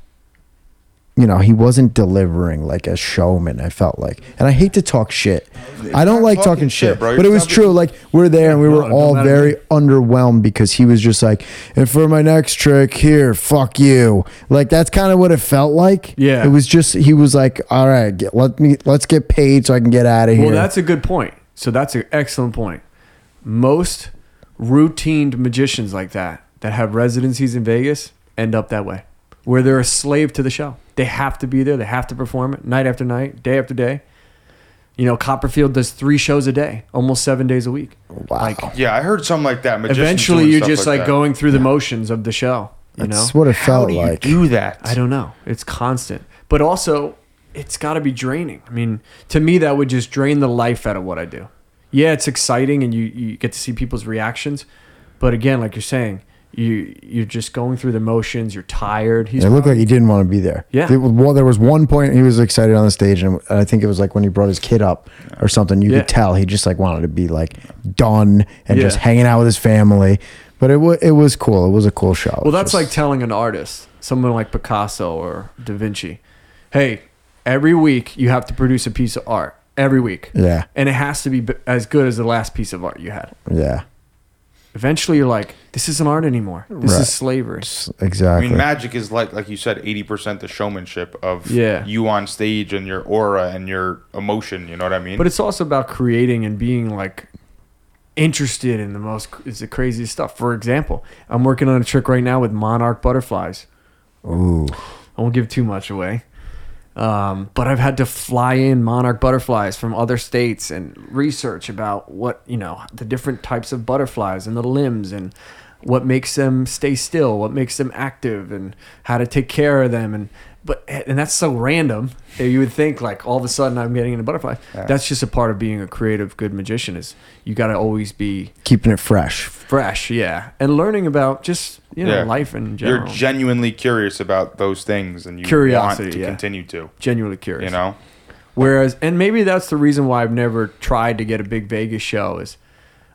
you know, he wasn't delivering like a showman. I felt like, and I hate to talk shit, I don't like talking shit, bro. but it was true. Like we're there and we were all very underwhelmed because he was just like, and for my next trick, here, fuck you. Like that's kind of what it felt like. Yeah. it was just he was like, all right, get, let me let's get paid so I can get out of here. Well, that's a good point. So that's an excellent point. Most routined magicians like that that have residencies in Vegas end up that way, where they're a slave to the show. They have to be there. They have to perform it night after night, day after day. You know, Copperfield does three shows a day, almost seven days a week. wow. Like Yeah, I heard something like that. magicians eventually, doing you're stuff just like, that. going through the motions of the show. You that's know, what it How felt do you like. do that? I don't know. It's constant, but also it's got to be draining. I mean, to me, that would just drain the life out of what I do. Yeah, it's exciting, and you you get to see people's reactions, but again, like you're saying, you you're just going through the motions. You're tired. He's It looked like he didn't want to be there. Yeah. There was, one, there was one point he was excited on the stage, and I think it was like when he brought his kid up or something. You Yeah. could tell he just like wanted to be like done and Yeah. just hanging out with his family. But it was it was cool. It was a cool show. Well, that's Just- like telling an artist, someone like Picasso or Da Vinci, hey, every week you have to produce a piece of art every week, yeah, and it has to be as good as the last piece of art you had. yeah, Eventually, you're like, this isn't art anymore. This Right. is slavery. Exactly. I exactly. mean, magic is like, like you said, eighty percent the showmanship of Yeah. you on stage and your aura and your emotion. You know what I mean? But it's also about creating and being like interested in the most is the craziest stuff. For example, I'm working on a trick right now with monarch butterflies. Ooh, I won't give too much away. Um, but I've had to fly in monarch butterflies from other states and research about what, you know, the different types of butterflies and the limbs and what makes them stay still, what makes them active and how to take care of them. And but and that's so random you would think like all of a sudden I'm getting into butterfly. That's just a part of being a creative good magician is you got to always be keeping it fresh. fresh, yeah, and learning about just, you know, Yeah. life in You're genuinely curious about those things, and you Curiosity, want to yeah. continue to. genuinely curious. You know, Whereas, and maybe that's the reason why I've never tried to get a big Vegas show is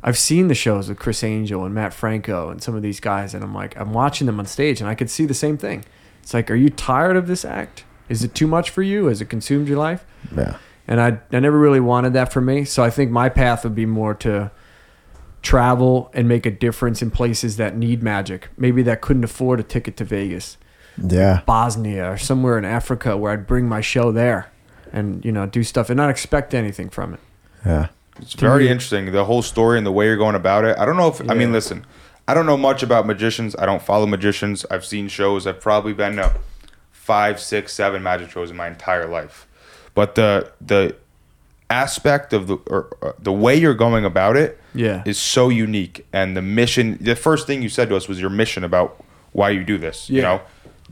I've seen the shows with Criss Angel and Mat Franco and some of these guys, and I'm like, I'm watching them on stage, and I could see the same thing. It's like, are you tired of this act? Is it too much for you? Has it consumed your life? Yeah, And I, I never really wanted that for me. So I think my path would be more to travel and make a difference in places that need magic. Maybe that couldn't afford a ticket to Vegas. yeah. Bosnia or somewhere in Africa where I'd bring my show there and you know do stuff and not expect anything from it. Yeah. it's very interesting. The whole story and the way you're going about it. I don't know if I mean, listen, I don't know much about magicians. I don't follow magicians. I've seen shows. I've probably been to five, six, seven magic shows in my entire life. But the the aspect of the or, uh, the way you're going about it Yeah. is so unique and the mission the first thing you said to us was your mission about why you do this you know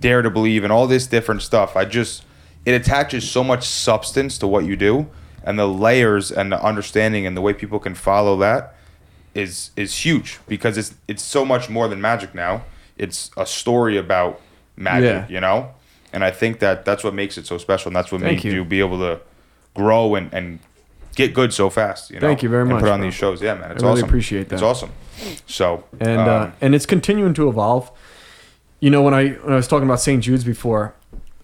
dare to believe and all this different stuff i just it attaches so much substance to what you do and the layers and the understanding and the way people can follow that is is huge because it's it's so much more than magic now it's a story about magic Yeah. you know and i think that that's what makes it so special and that's what Thank made you. you be able to grow and and get good so fast you know Thank you very and much, put on bro. these shows yeah man it's awesome. I really awesome appreciate that. it's awesome so and um, uh, and it's continuing to evolve. You know, when I when I was talking about St. Jude's before,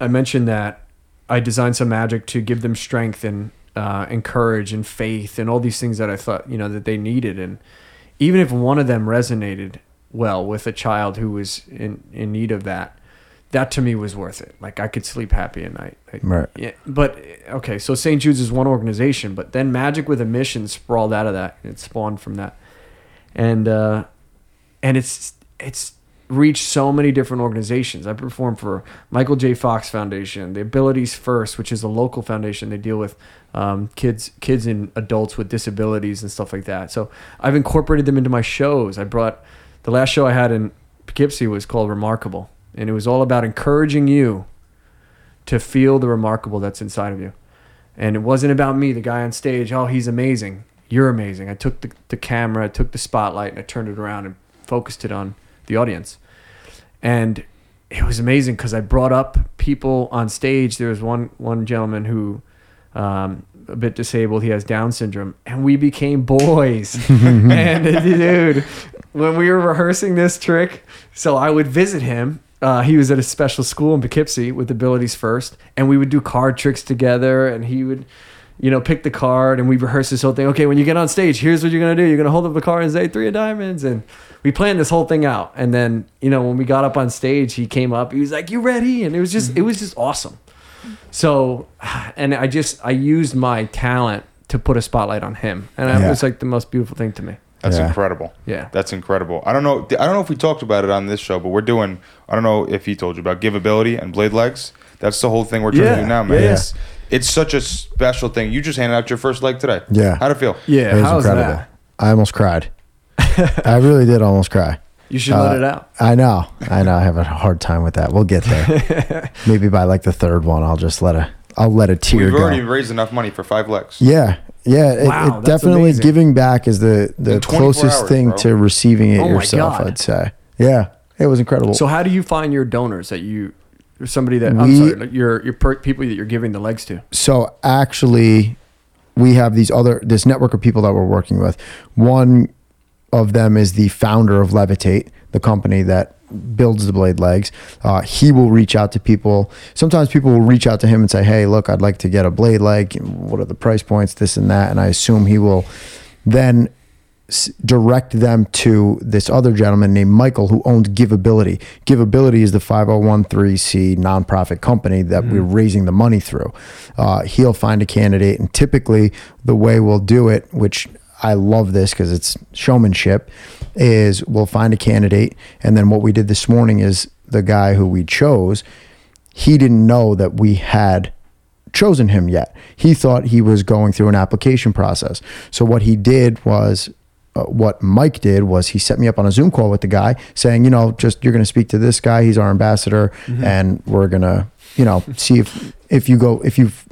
I mentioned that I designed some magic to give them strength and uh, and courage and faith and all these things that I thought you know that they needed. And even if one of them resonated well with a child who was in in need of that, that to me was worth it. Like I could sleep happy at night. Like, Right. Yeah, but okay, so St. Jude's is one organization, but then Magic with a Mission sprawled out of that. It spawned from that, and uh, and it's it's reached so many different organizations. I perform for Michael J. Fox Foundation, the Abilities First, which is a local foundation. They deal with um, kids, kids and adults with disabilities and stuff like that. So I've incorporated them into my shows. I brought the last show I had in Poughkeepsie was called Remarkable, and it was all about encouraging you to feel the remarkable that's inside of you. And it wasn't about me, the guy on stage. Oh, he's amazing. You're amazing. I took the, the camera, I took the spotlight, and I turned it around and focused it on the audience. And it was amazing because I brought up people on stage. There was one one gentleman who, um, a bit disabled. He has Down syndrome, and we became boys. and dude, when we were rehearsing this trick, so I would visit him. Uh, he was at a special school in Poughkeepsie with Abilities First, and we would do card tricks together. And he would, you know, pick the card and we rehearse this whole thing. Okay, when you get on stage, here's what you're gonna do. You're gonna hold up the card and say three of diamonds, and we planned this whole thing out. And then, you know, when we got up on stage, he came up. He was like, "You ready?" And it was just, it mm-hmm. was just awesome. So, and I just, I used my talent to put a spotlight on him, and that Yeah. was like the most beautiful thing to me. That's Yeah. incredible. Yeah. That's incredible. I don't know. I don't know if we talked about it on this show, but we're doing. I don't know if he told you about giveability and blade legs. That's the whole thing we're trying to do now, man. Yeah. It's, it's such a special thing. You just handed out your first leg today. Yeah. How'd it feel? Yeah, it was how's incredible. that? I almost cried. I really did almost cry. You should Uh, let it out. I know. I know. I have a hard time with that. We'll get there. Maybe by like the third one, I'll just let a I'll let a tear go. We've go. already raised enough money for five legs. Yeah. Yeah, it, Wow, it definitely amazing. giving back is the the closest hours, thing bro. to receiving it Oh yourself. God. I'd say. Yeah, it was incredible. So how do you find your donors that you, or somebody that I'm We- sorry, like your your per, people that you're giving the legs to? so actually we have these other this network of people that we're working with one of them is the founder of levitate the company that builds the blade legs. Uh, he will reach out to people. Sometimes people will reach out to him and say hey look i'd like to get a blade leg. What are the price points? This and that. And i assume he will then s- direct them to this other gentleman named Michael who owns Giveability. Giveability is the 5013C nonprofit company that we're raising the money through. Uh, he'll find a candidate, and typically the way we'll do it, which I love this because it's showmanship, is we'll find a candidate, and then what we did this morning is the guy who we chose, he didn't know that we had chosen him yet. He thought he was going through an application process. So what he did was uh, what Mike did was he set me up on a Zoom call with the guy saying, you know, just you're going to speak to this guy, he's our ambassador and we're going to, you know, see if if you go if you've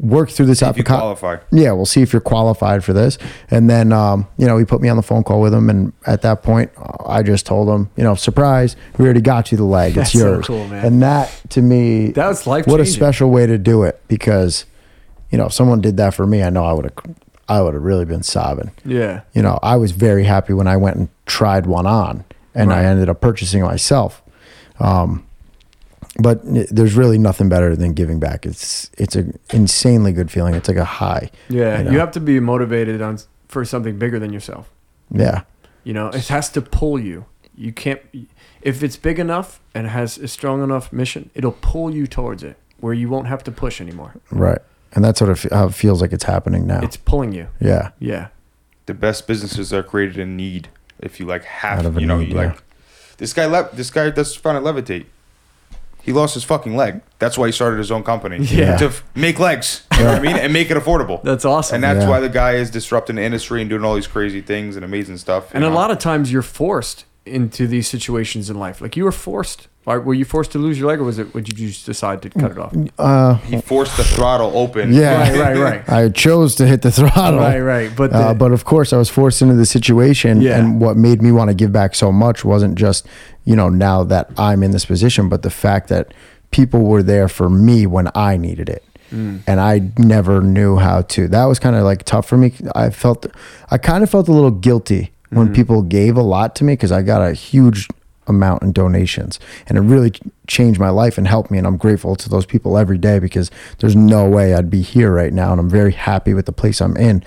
worked through this If you application qualify. yeah, we'll see if you're qualified for this. And then, um, you know, he put me on the phone call with him. And at that point, uh, I just told him, you know, surprise, we already got you the leg. It's That's so yours. cool, man. And that to me, That was what a special way to do it because, you know, if someone did that for me, I know I would have, I would have really been sobbing. Yeah. You know, I was very happy when I went and tried one on and I ended up purchasing myself. Um, but there's really nothing better than giving back. It's it's an insanely good feeling. It's like a high. Yeah. You You, have to be motivated on for something bigger than yourself. Yeah. You know, it has to pull you. You can't if it's big enough and has a strong enough mission, it'll pull you towards it where you won't have to push anymore. Right. And that's sort of how it feels like it's happening now. It's pulling you. yeah. Yeah. The best businesses are created in need. If you like have, you know, need, you yeah. like this guy. Le- this guy that's found at Levitate. He lost his fucking leg. That's why he started his own company. Yeah. To f- make legs. You know what I mean? And make it affordable. That's awesome. and that's Yeah. why the guy is disrupting the industry and doing all these crazy things and amazing stuff. And a lot of times you're forced into these situations in life. Like you were forced. Or were you forced to lose your leg, or was it? Would you just decide to cut it off? Uh, he forced the throttle open. yeah. Right, right, right. I chose to hit the throttle. Right, right. But Uh, but of course, I was forced into the situation. Yeah. And what made me want to give back so much wasn't just, you know, now that I'm in this position, but the fact that people were there for me when I needed it. Mm. And I never knew how to. That was kind of like tough for me. I felt, I kind of felt a little guilty when Mm-hmm. people gave a lot to me because I got a huge amount in donations and it really changed my life and helped me and I'm grateful to those people every day because there's no way I'd be here right now and I'm very happy with the place I'm in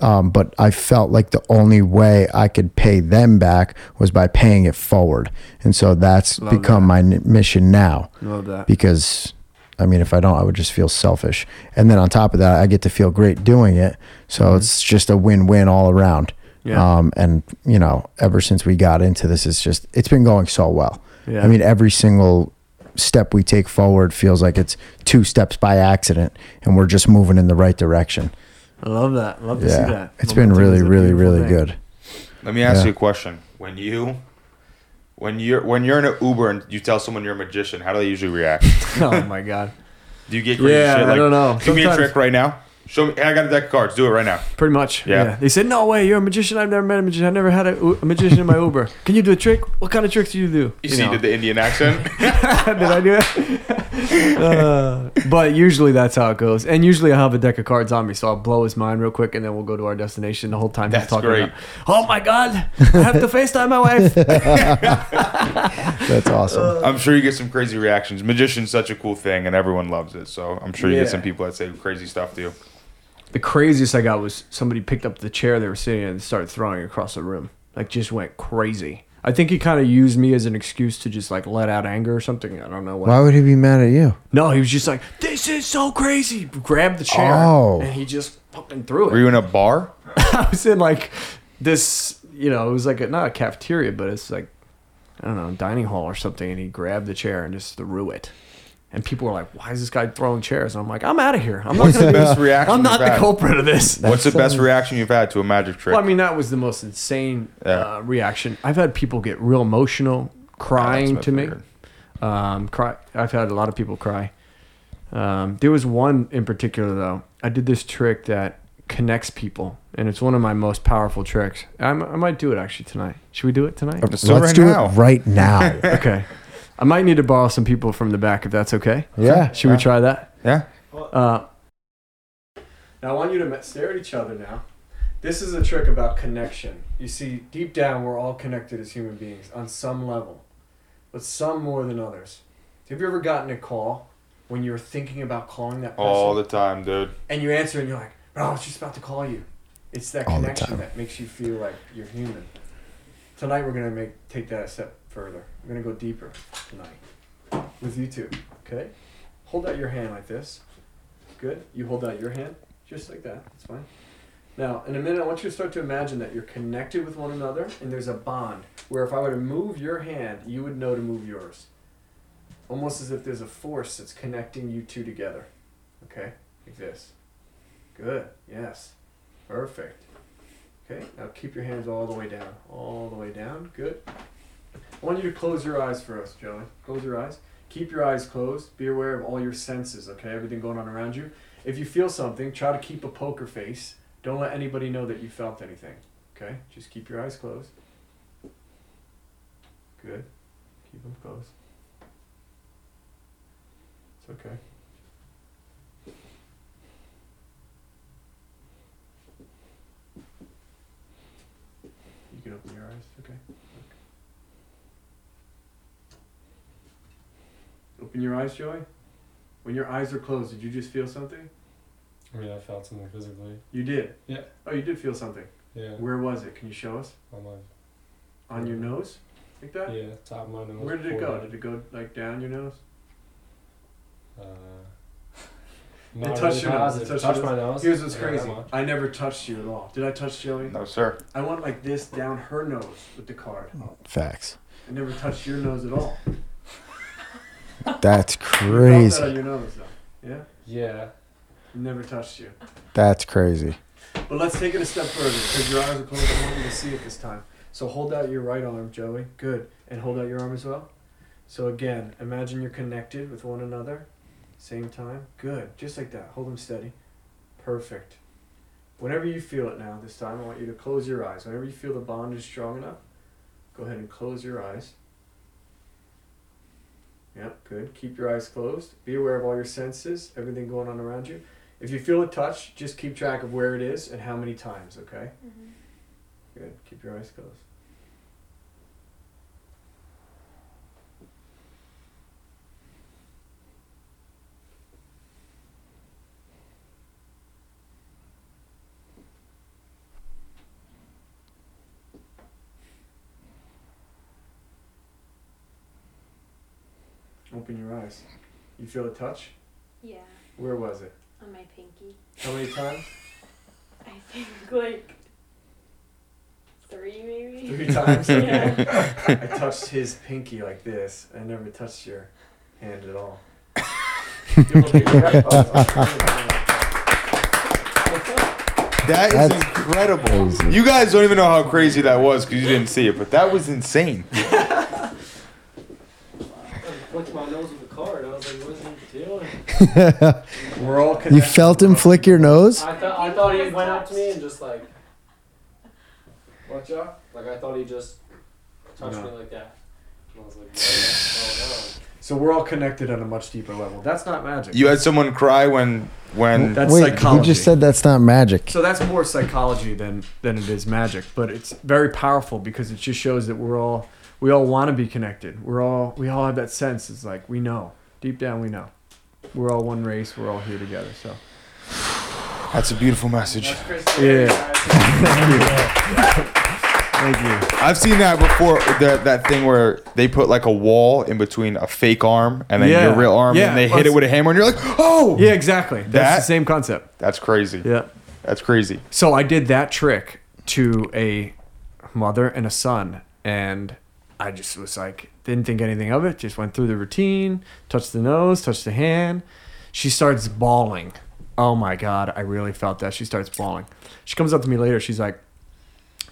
um, but I felt like the only way I could pay them back was by paying it forward and so that's Love become my n- mission now Love that. because I mean, if I don't, I would just feel selfish. And then on top of that, I get to feel great doing it. So it's just a win-win all around. Yeah. Um, and you know, ever since we got into this, it's just it's been going so well. Yeah. I mean, every single step we take forward feels like it's two steps by accident, and we're just moving in the right direction. I love that. Love to see Yeah, that. it's been really, really, really thing. good. Let me ask Yeah. you a question. When you, when you're when you're in an Uber and you tell someone you're a magician, how do they usually react? Oh my god. Do you get crazy Yeah, shit? I don't know. Give me a trick right now. Show me. Hey, I got a deck of cards. Do it right now. Pretty much. Yeah. Yeah. They said, "No way, you're a magician. I've never met a magician. I've never had a, a magician in my Uber. Can you do a trick? What kind of tricks do you do?" You, see, know. did the Indian accent? Did I do it? uh, but usually that's how it goes. And usually I have a deck of cards on me, so I'll blow his mind real quick, and then we'll go to our destination. The whole time That's he's talking great. about, "Oh my god, I have to Facetime my wife." That's awesome. I'm sure you get some crazy reactions. Magician's such a cool thing, and everyone loves it. So I'm sure you Yeah. get some people that say crazy stuff to you. The craziest I got was somebody picked up the chair they were sitting in and started throwing it across the room. Like just went crazy. I think he kind of used me as an excuse to just like let out anger or something. I don't know what. Why would he be mad at you? No, he was just like, "This is so crazy." Grabbed the chair Oh. and he just fucking threw it. Were you in a bar? I was in like this, you know, it was like a, not a cafeteria, but it's like I don't know, dining hall or something. And he grabbed the chair and just threw it. And people were like, "Why is this guy throwing chairs?" And I'm like, "I'm out of here. I'm not What's the gonna best be, reaction I'm not you've the had? culprit of this." What's the best reaction you've had to a magic trick? Well, I mean, that was the most insane Yeah. uh, reaction. I've had people get real emotional, crying That's to what me. figured. Um, cry. I've had a lot of people cry. Um, there was one in particular though. I did this trick that connects people, and it's one of my most powerful tricks. I'm, I might do it actually tonight. Should we do it tonight? Let's do it Let's right do now. it right now. okay. I might need to borrow some people from the back if that's okay. yeah. Should we try that? Yeah. Uh, now I want you to stare at each other now. This is a trick about connection. You see, deep down, we're all connected as human beings on some level, but some more than others. Have you ever gotten a call when you're thinking about calling that person All the time, dude. and you answer and you're like, "Bro, I was just about to call you." It's that All connection that makes you feel like you're human. Tonight we're gonna make take that a step further. We're gonna go deeper tonight with you two. Okay, hold out your hand like this. Good. You hold out your hand just like that. That's fine. Now, in a minute, I want you to start to imagine that you're connected with one another, and there's a bond where if I were to move your hand, you would know to move yours. Almost as if there's a force that's connecting you two together. Okay, like this. Good. Yes. Perfect. Okay. Now keep your hands all the way down. All the way down. Good. I want you to close your eyes for us, Joey. Close your eyes. Keep your eyes closed. Be aware of all your senses, okay? Everything going on around you. If you feel something, try to keep a poker face. Don't let anybody know that you felt anything. Okay? Just keep your eyes closed. Good. Keep them closed. It's okay. You can open your eyes, okay? Open your eyes, Joey. When your eyes are closed, did you just feel something? I mean, I felt something physically. You did. Yeah. Oh, you did feel something. Yeah. Where was it? Can you show us? On my On your nose, like that. yeah top of my nose. Where did it go? forehead. Did it go like down your nose? Uh, It not touched your nose. It touched Touched my nose. Here's what's Yeah, crazy. much. I never touched you at all. Did I touch Joey? No, sir. I went like this down her nose with the card. Facts. I never touched your nose at all. That's You felt that crazy. nose though. Yeah. Yeah. Never touched you. That's crazy. But let's take it a step further because your eyes are closed. I want you to see it this time. So hold out your right arm, Joey. Good. And hold out your arm as well. So again, imagine you're connected with one another. Same time. Good. Just like that. Hold them steady. Perfect. Whenever you feel it now, this time, I want you to close your eyes. Whenever you feel the bond is strong enough, go ahead and close your eyes. Yep, good. Keep your eyes closed. Be aware of all your senses, everything going on around you. If you feel a touch, just keep track of where it is and how many times, okay? Mm-hmm. Good. Keep your eyes closed. Open your eyes. You feel a touch? Yeah, Where was it? on my pinky. How many times? I think like three maybe. Three times? Yeah. I touched his pinky like this. I never touched your hand at all. Give him a big round of applause. That is That's incredible. crazy. You guys don't even know how crazy that was because you didn't see it, but that was insane. Flicked my nose with the card. I was like, "What's he doing?" We're all connected. You felt him flick your nose? I thought I thought he went up to me and just like, "Watch out!" Like I thought he just touched No. me like that. And I was like, "Oh So we're all connected on a much deeper level. That's not magic. You had someone cry when when That's Wait, psychology. he just said that's not magic. So that's more psychology than than it is magic, but it's very powerful because it just shows that we're all we all want to be connected. We're all we all have that sense. It's like we know deep down we know we're all one race. We're all here together. So That's a beautiful message. That's Chris. Yeah. guys. Thank you. I've seen that before. That that thing where they put like a wall in between a fake arm and then Yeah. your real arm, Yeah. and they hit it with a hammer, and you're like, oh, Yeah, exactly. That's That- the same concept. That's crazy. Yeah. That's crazy. So I did that trick to a mother and a son, and I just was like, didn't think anything of it. Just went through the routine, touched the nose, touched the hand. She starts bawling. Oh my god, I really felt that. She starts bawling. She comes up to me later. She's like,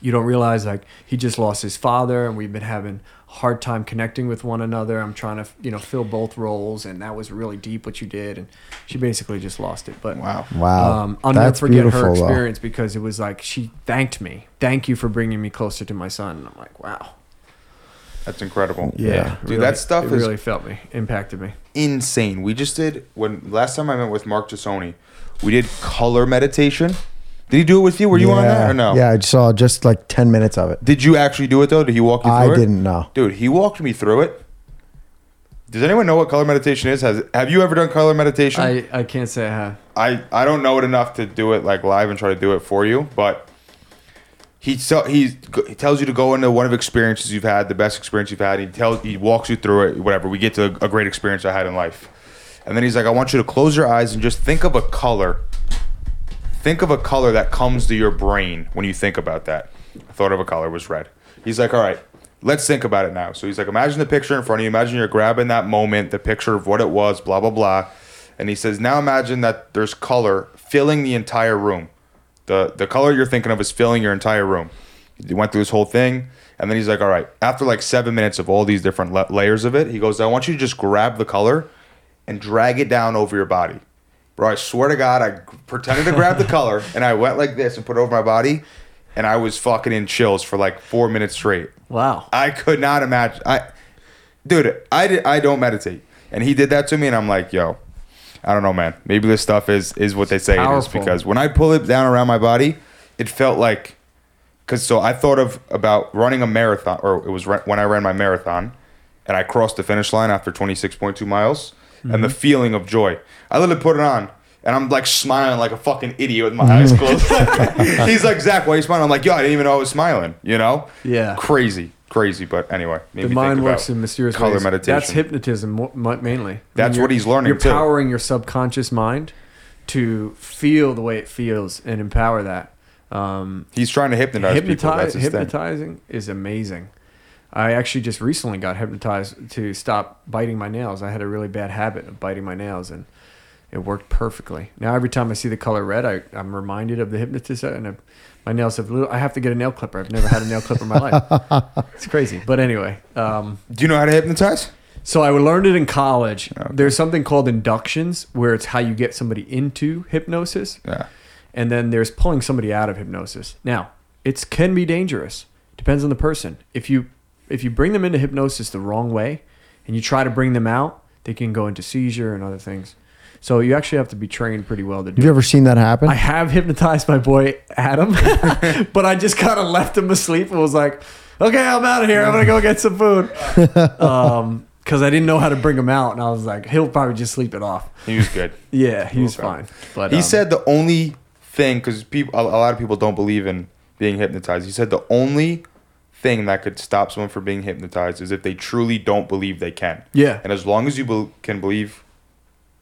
"You don't realize like he just lost his father, and we've been having a hard time connecting with one another. I'm trying to you know fill both roles, and that was really deep what you did." And she basically just lost it. But Wow. Wow. um, I'll That's never forget her beautiful, though. experience because it was like she thanked me. Thank you for bringing me closer to my son. And I'm like, wow. That's incredible. Yeah. Dude, that stuff it is- really felt me, impacted me. Insane. We just did when last time I met with Mark Tassoni, we did color meditation. Did he do it with you? Were you on that or no? Yeah, I saw just like 10 minutes of it. Did you actually do it though? Did he walk you through I it? I didn't know. Dude, he walked me through it. Does anyone know what color meditation is? Has have you ever done color meditation? I, I can't say I have. I, I don't know it enough to do it like live and try to do it for you, but he so he, tells you to go into one of experiences you've had, the best experience you've had. He tells he walks you through it, whatever. We get to a great experience I had in life, and then he's like, I want you to close your eyes and just think of a color. Think of a color that comes to your brain when you think about that. I thought of a color was red. He's like, all right, let's think about it now. So he's like, imagine the picture in front of you. Imagine you're grabbing that moment, the picture of what it was, blah blah blah. And he says, now imagine that there's color filling the entire room. The the color you're thinking of is filling your entire room. He went through this whole thing, and then he's like, all right. After like seven minutes of all these different la- layers of it, he goes, I want you to just grab the color and drag it down over your body. Bro, I swear to God, I pretended to grab the color and I went like this and put it over my body, and I was fucking in chills for like four minutes straight. Wow. I could not imagine. I, dude, I did, I don't meditate, and he did that to me, and I'm like, yo, I don't know, man. Maybe this stuff is is what they say it is because when I pull it down around my body, it felt like, because so I thought of about running a marathon, or it was when I ran my marathon, and I crossed the finish line after 26.2 miles, and the mm-hmm. feeling of joy. I literally put it on. And I'm like smiling like a fucking idiot with my eyes mm-hmm. closed. He's like, Zach, why are you smiling? I'm like, yo, I didn't even know I was smiling. You know? Yeah. Crazy, crazy. But anyway, The mind works in mysterious color ways. meditation. That's hypnotism mainly. That's When what he's learning, You're too. powering your subconscious mind to feel the way it feels and empower that. Um, He's trying to hypnotize Hypnotize, his thing. hypnotizing is amazing. I actually just recently got hypnotized to stop biting my nails. I had a really bad habit of biting my nails, and it worked perfectly. Now every time I see the color red, I, I'm reminded of the hypnotist, and I, my nails have. Little, I have to get a nail clipper. I've never had a nail clipper in my life. It's crazy, but anyway. Um, Do you know how to hypnotize? so I learned it in college. There's something called inductions, where it's how you get somebody into hypnosis Yeah. and then there's pulling somebody out of hypnosis. Now, it can be dangerous. Depends on the person. If you if you bring them into hypnosis the wrong way and you try to bring them out, they can go into seizure and other things. So you actually have to be trained pretty well to do. Have you it. ever seen that happen? I have hypnotized my boy Adam, but I just kind of left him asleep and was like, "Okay, I'm out of here. I'm gonna go get some food." Um, because I didn't know how to bring him out, and I was like, "He'll probably just sleep it off." He was good. Yeah, he was Okay. fine. But He um, said the only thing, because people, a, a lot of people don't believe in being hypnotized. He said the only thing that could stop someone from being hypnotized is if they truly don't believe they can. Yeah. And as long as you bel can believe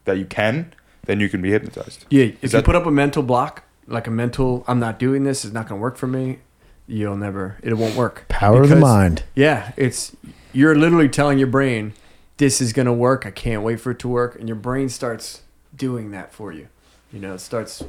that you can, then you can be hypnotized. Yeah, Is if you that- put up a mental block, like a mental, I'm not doing this, it's not going to work for me, you'll never, it won't work. Power of the Because- mind. Yeah, it's, you're literally telling your brain, this is going to work, I can't wait for it to work, and your brain starts doing that for you. You know, it starts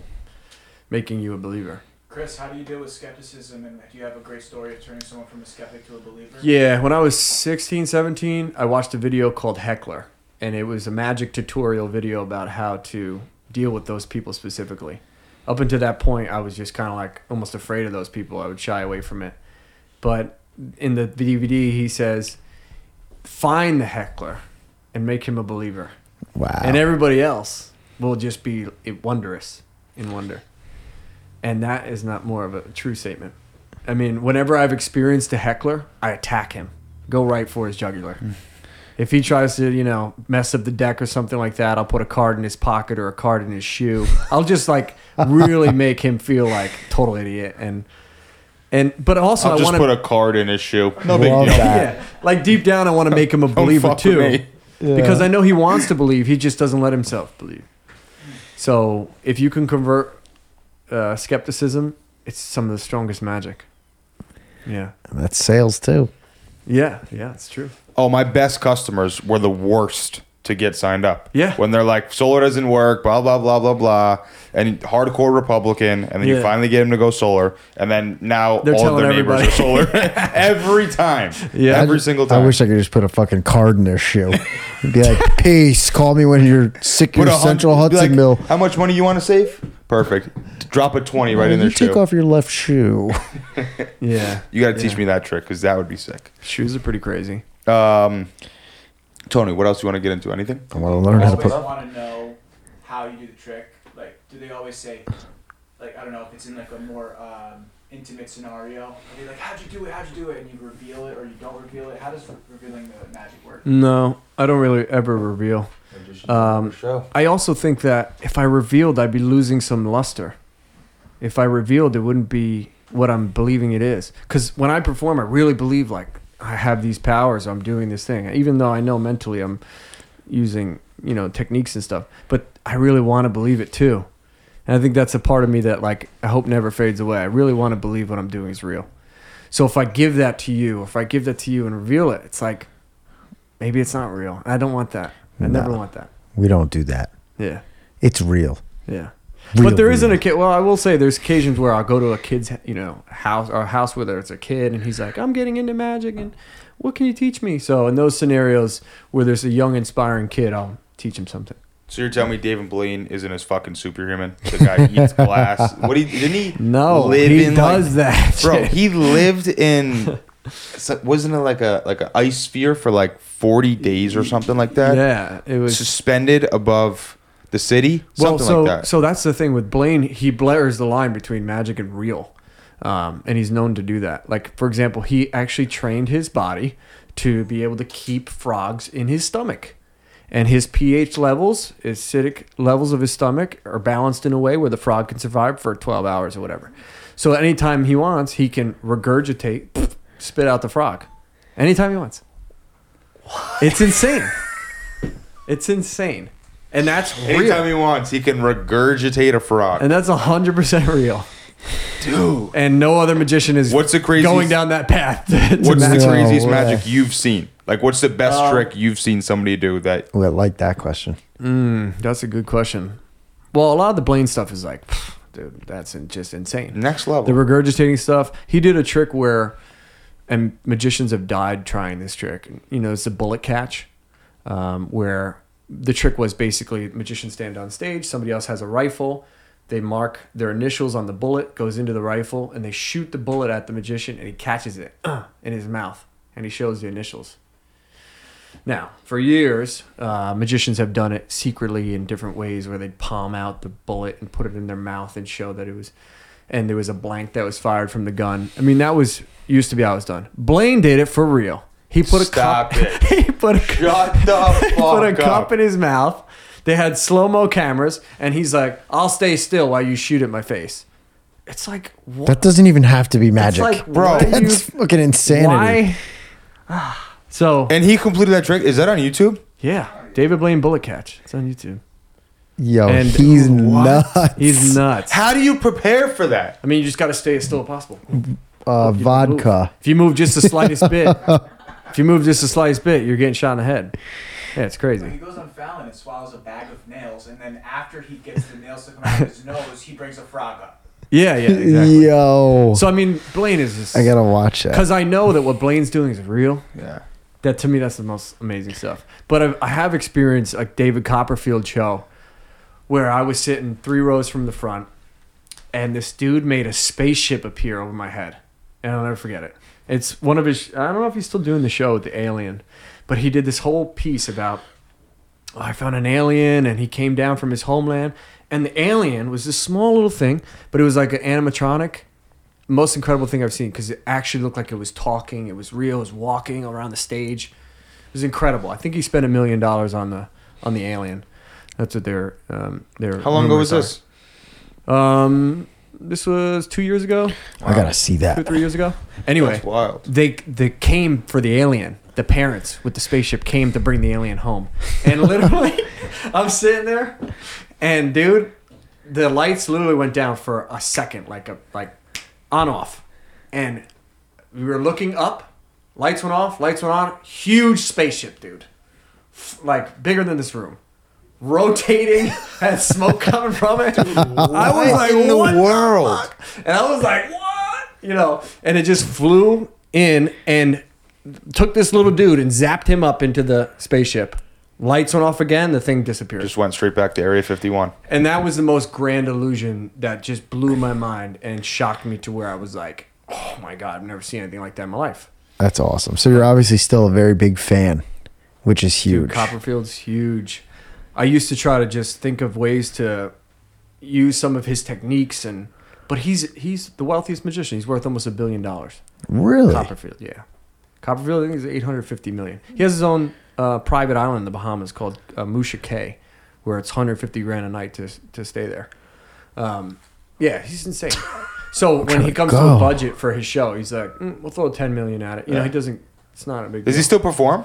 making you a believer. Chris, how do you deal with skepticism? And do you have a great story of turning someone from a skeptic to a believer? Yeah, when I was 16, 17, I watched a video called Heckler, and it was a magic tutorial video about how to deal with those people specifically. Up until that point, I was just kind of like almost afraid of those people. I would shy away from it. But in the DVD, he says, find the heckler and make him a believer. Wow. And everybody else will just be wondrous in wonder. And that is not more of a true statement. I mean, whenever I've experienced a heckler, I attack him, go right for his jugular. Mm. If he tries to, you know, mess up the deck or something like that, I'll put a card in his pocket or a card in his shoe. I'll just like really make him feel like total idiot and and but also I'll I just want put a card in his shoe. No big deal. that. yeah, like deep down I want to make him a believer fuck with too. me. Because I know he wants to believe, he just doesn't let himself believe. So if you can convert uh, skepticism, it's some of the strongest magic. Yeah. That's sales too. Yeah, yeah, it's true. Oh, my best customers were the worst to get signed up. Yeah. When they're like, solar doesn't work, blah, blah, blah, blah, blah. And hardcore Republican. And then you finally get them to go solar. And then now They're all of their telling neighbors are solar. Every time. Yeah. Every I ju- single time. I wish I could just put a fucking card in their shoe. and be like, peace. Call me when you're sick. Put Your a Central be Hudson like, Mill. How much money you want to save? Perfect. Drop a 20 right in you their take off your left shoe. Yeah. You got to teach Yeah. me that trick because that would be sick. Shoes are pretty crazy. Um, Tony, what else do you want to get into? Anything? I want to learn I how to always put. want to know how you do the trick. Like, do they always say, like, I don't know if it's in like a more um, intimate scenario. Are they like, how'd you do it? How'd you do it? And you reveal it or you don't reveal it. How does revealing the magic work? No, I don't really ever reveal. Um, show. I also think that if I revealed, I'd be losing some luster. If I revealed, it wouldn't be what I'm believing it is. Because when I perform, I really believe like I have these powers. I'm doing this thing, even though I know mentally I'm using you know techniques and stuff. But I really want to believe it too, and I think that's a part of me that like I hope never fades away. I really want to believe what I'm doing is real. So if I give that to you, if I give that to you and reveal it, it's like maybe it's not real. I don't want that. I never want that. We don't do that. Yeah. It's real. Yeah. Real, but there isn't a kid. Well, I will say there's occasions where I'll go to a kid's, you know, house or a house where there's a kid and he's like, I'm getting into magic and what can you teach me? So in those scenarios where there's a young, inspiring kid, I'll teach him something. So you're telling me David Blaine isn't as fucking superhuman? The guy eats glass. What he didn't he? No, live he in, does like- that. Bro, he lived in. Wasn't it like a like an ice sphere for like 40 days or something like that? yeah, it was. Suspended above the city, well, something so like that. so that's the thing with Blaine. He blurs the line between magic and real, um, and he's known to do that. Like for example, he actually trained his body to be able to keep frogs in his stomach, and his pH levels, acidic levels of his stomach, are balanced in a way where the frog can survive for 12 hours or whatever. So anytime he wants, he can regurgitate, spit out the frog, anytime he wants. It's insane. It's insane. And that's real. Anytime he wants, he can regurgitate a frog. And that's hundred percent real. Dude, And no other magician is What's the craziest- going down that path. to what's the magic. No craziest way. magic you've seen? Like, what's the best Um, trick you've seen somebody do that? Well, I like that question. Mm, that's a good question. Well, a lot of the Blaine stuff is like, pff, dude, that's in- just insane. Next level. The regurgitating stuff. He did a trick where, and magicians have died trying this trick. You know, it's the bullet catch, um, where the trick was basically magicians stand on stage, somebody else has a rifle, they mark their initials on the bullet, goes into the rifle, and they shoot the bullet at the magician, and he catches it in his mouth, and he shows the initials. Now, for years, uh, magicians have done it secretly in different ways where they'd palm out the bullet and put it in their mouth and show that it was, and there was a blank that was fired from the gun. I mean, that was used to be how it was done. Blaine did it for real. He put a cup, it. he put a Shut the he put a fuck cup up. in his mouth. They had slow mo cameras, and he's like, "I'll stay still while you shoot at my face." It's like what? That doesn't even have to be It's magic. like, Bro, That's you- fucking insanity. why? so And he completed that trick. Is that on YouTube? yeah, David Blaine bullet catch. It's on YouTube. Yo, And- he's What? nuts. He's nuts. How do you prepare for that? I mean, you just got to stay as still as possible. uh, You vodka. If you move just the slightest bit, if you move just a slice bit, you're getting shot in the head. Yeah, it's crazy. He goes on Fallon and swallows a bag of nails, and then after he gets the nails to come out of his nose, he brings a frog up. Yeah, yeah, exactly. Yo, So I mean, Blaine is just I gotta watch that. because I know that what Blaine's doing is real. Yeah. That to me, that's the most amazing stuff. But I've, I have experienced a David Copperfield show where I was sitting three rows from the front, and this dude made a spaceship appear over my head, and I'll never forget it. It's one of his. I don't know if he's still doing the show with the alien, but he did this whole piece about. "Oh, I found an alien, and he came down from his homeland, and the alien was this small little thing, but it was like an animatronic most incredible thing I've seen because it actually looked like it was talking. It was real. It was walking around the stage. It was incredible. I think he spent a million dollars on the on the alien. That's what they're um, they're. How long ago was this? Um, this was two years ago, I gotta see that. two that. three years ago. Anyway, That's wild. they they came for the alien. The parents with the spaceship came to bring the alien home, and literally, I'm sitting there, and dude, the lights literally went down for a second, like a like on off, and we were looking up. Lights went off. Lights went on. Huge spaceship, dude, F- like bigger than this room, rotating, had smoke coming from it. I was like, in the what world? fuck? And I was like, what? You know, and it just flew in and took this little dude and zapped him up into the spaceship. Lights went off again, the thing disappeared. Just went straight back to Area 51. and that was the most grand illusion that just blew my mind and shocked me to where I was like, oh my God, I've never seen anything like that in my life. That's awesome. So you're obviously still a very big fan, which is Dude, huge. Copperfield's huge. I used to try to just think of ways to use some of his techniques and but he's he's the wealthiest magician. He's worth almost a billion dollars. Really? Copperfield, yeah. Copperfield, I think is 850 million. He has his own uh, private island in the Bahamas called uh, Musha Cay, where it's 150 grand a night to to stay there. Um, yeah, he's insane. So when he comes to a budget for his show, he's like, mm, "We'll throw 10 million at it." You know, he doesn't. It's not a big. Does deal. he still perform?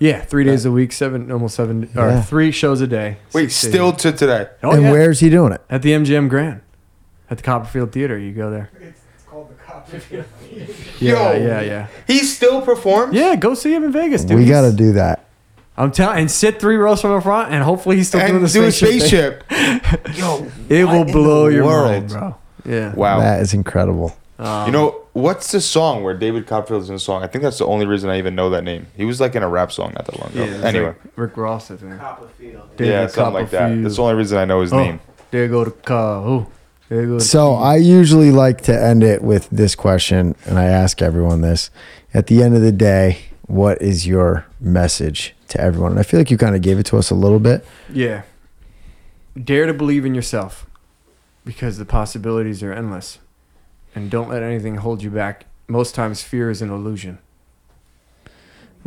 Yeah, three days uh, a week, seven, almost seven, or three shows a day. Wait, six days still a week. to today. Oh, and yeah. where's he doing it? At the MGM Grand, at the Copperfield Theater. You go there. It's called the Copperfield. Yeah, Yo. yeah, yeah. He still performs? Yeah, go see him in Vegas, dude. we He's- got to do that. I'm telling, and sit three rows from the front, and hopefully he's still doing And the do a spaceship. thing. spaceship. Yo, It will blow your world? mind, bro. Yeah. Wow. That is incredible. Um, you know, what's the song where David Copperfield's in a song? I think that's the only reason I even know that name. He was like in a rap song not that long ago. Yeah, anyway. like Rick Ross, I think. Copperfield. David yeah, something like that. That's the only reason I know his Oh, name. There go the car. Oh, there go. The So. I usually like to end it with this question, and I ask everyone this. At the end of the day, what is your message to everyone? And I feel like you kind of gave it to us a little bit. yeah. Dare to believe in yourself, because the possibilities are endless, and don't let anything hold you back. Most times, fear is an illusion.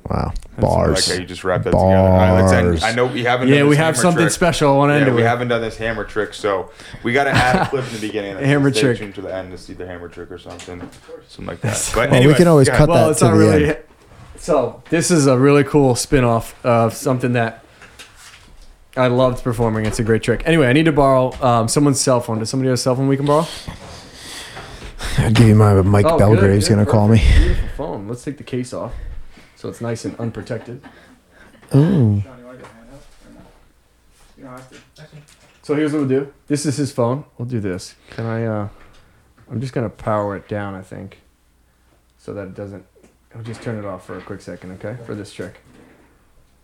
Wow, I bars. like how you just wrapped that together. All right, let's end. Bars. I know we haven't. Yeah, done we have something trick. special. I want to end Yeah, it we with. haven't done this hammer trick, so we got to add a clip in the beginning. That Hammer says, trick. Stay tuned to the end to see the hammer trick or something, something like that. But Well, we can always go cut ahead. that it's to not the really. end. So this is a really cool spin-off of something that I loved performing. It's a great trick. Anyway, I need to borrow um, someone's cell phone. Does somebody have a cell phone we can borrow? I'll give you my Mike Oh, Belgrave's gonna call me. Beautiful phone. Let's take the case off, so it's nice and unprotected. Ooh. Sean, you want to get a hand up or no? You don't have to. So here's what we'll do. This is his phone. We'll do this. Can I? uh I'm just gonna power it down. I think, so that it doesn't. I'll just turn it off for a quick second, okay? For this trick.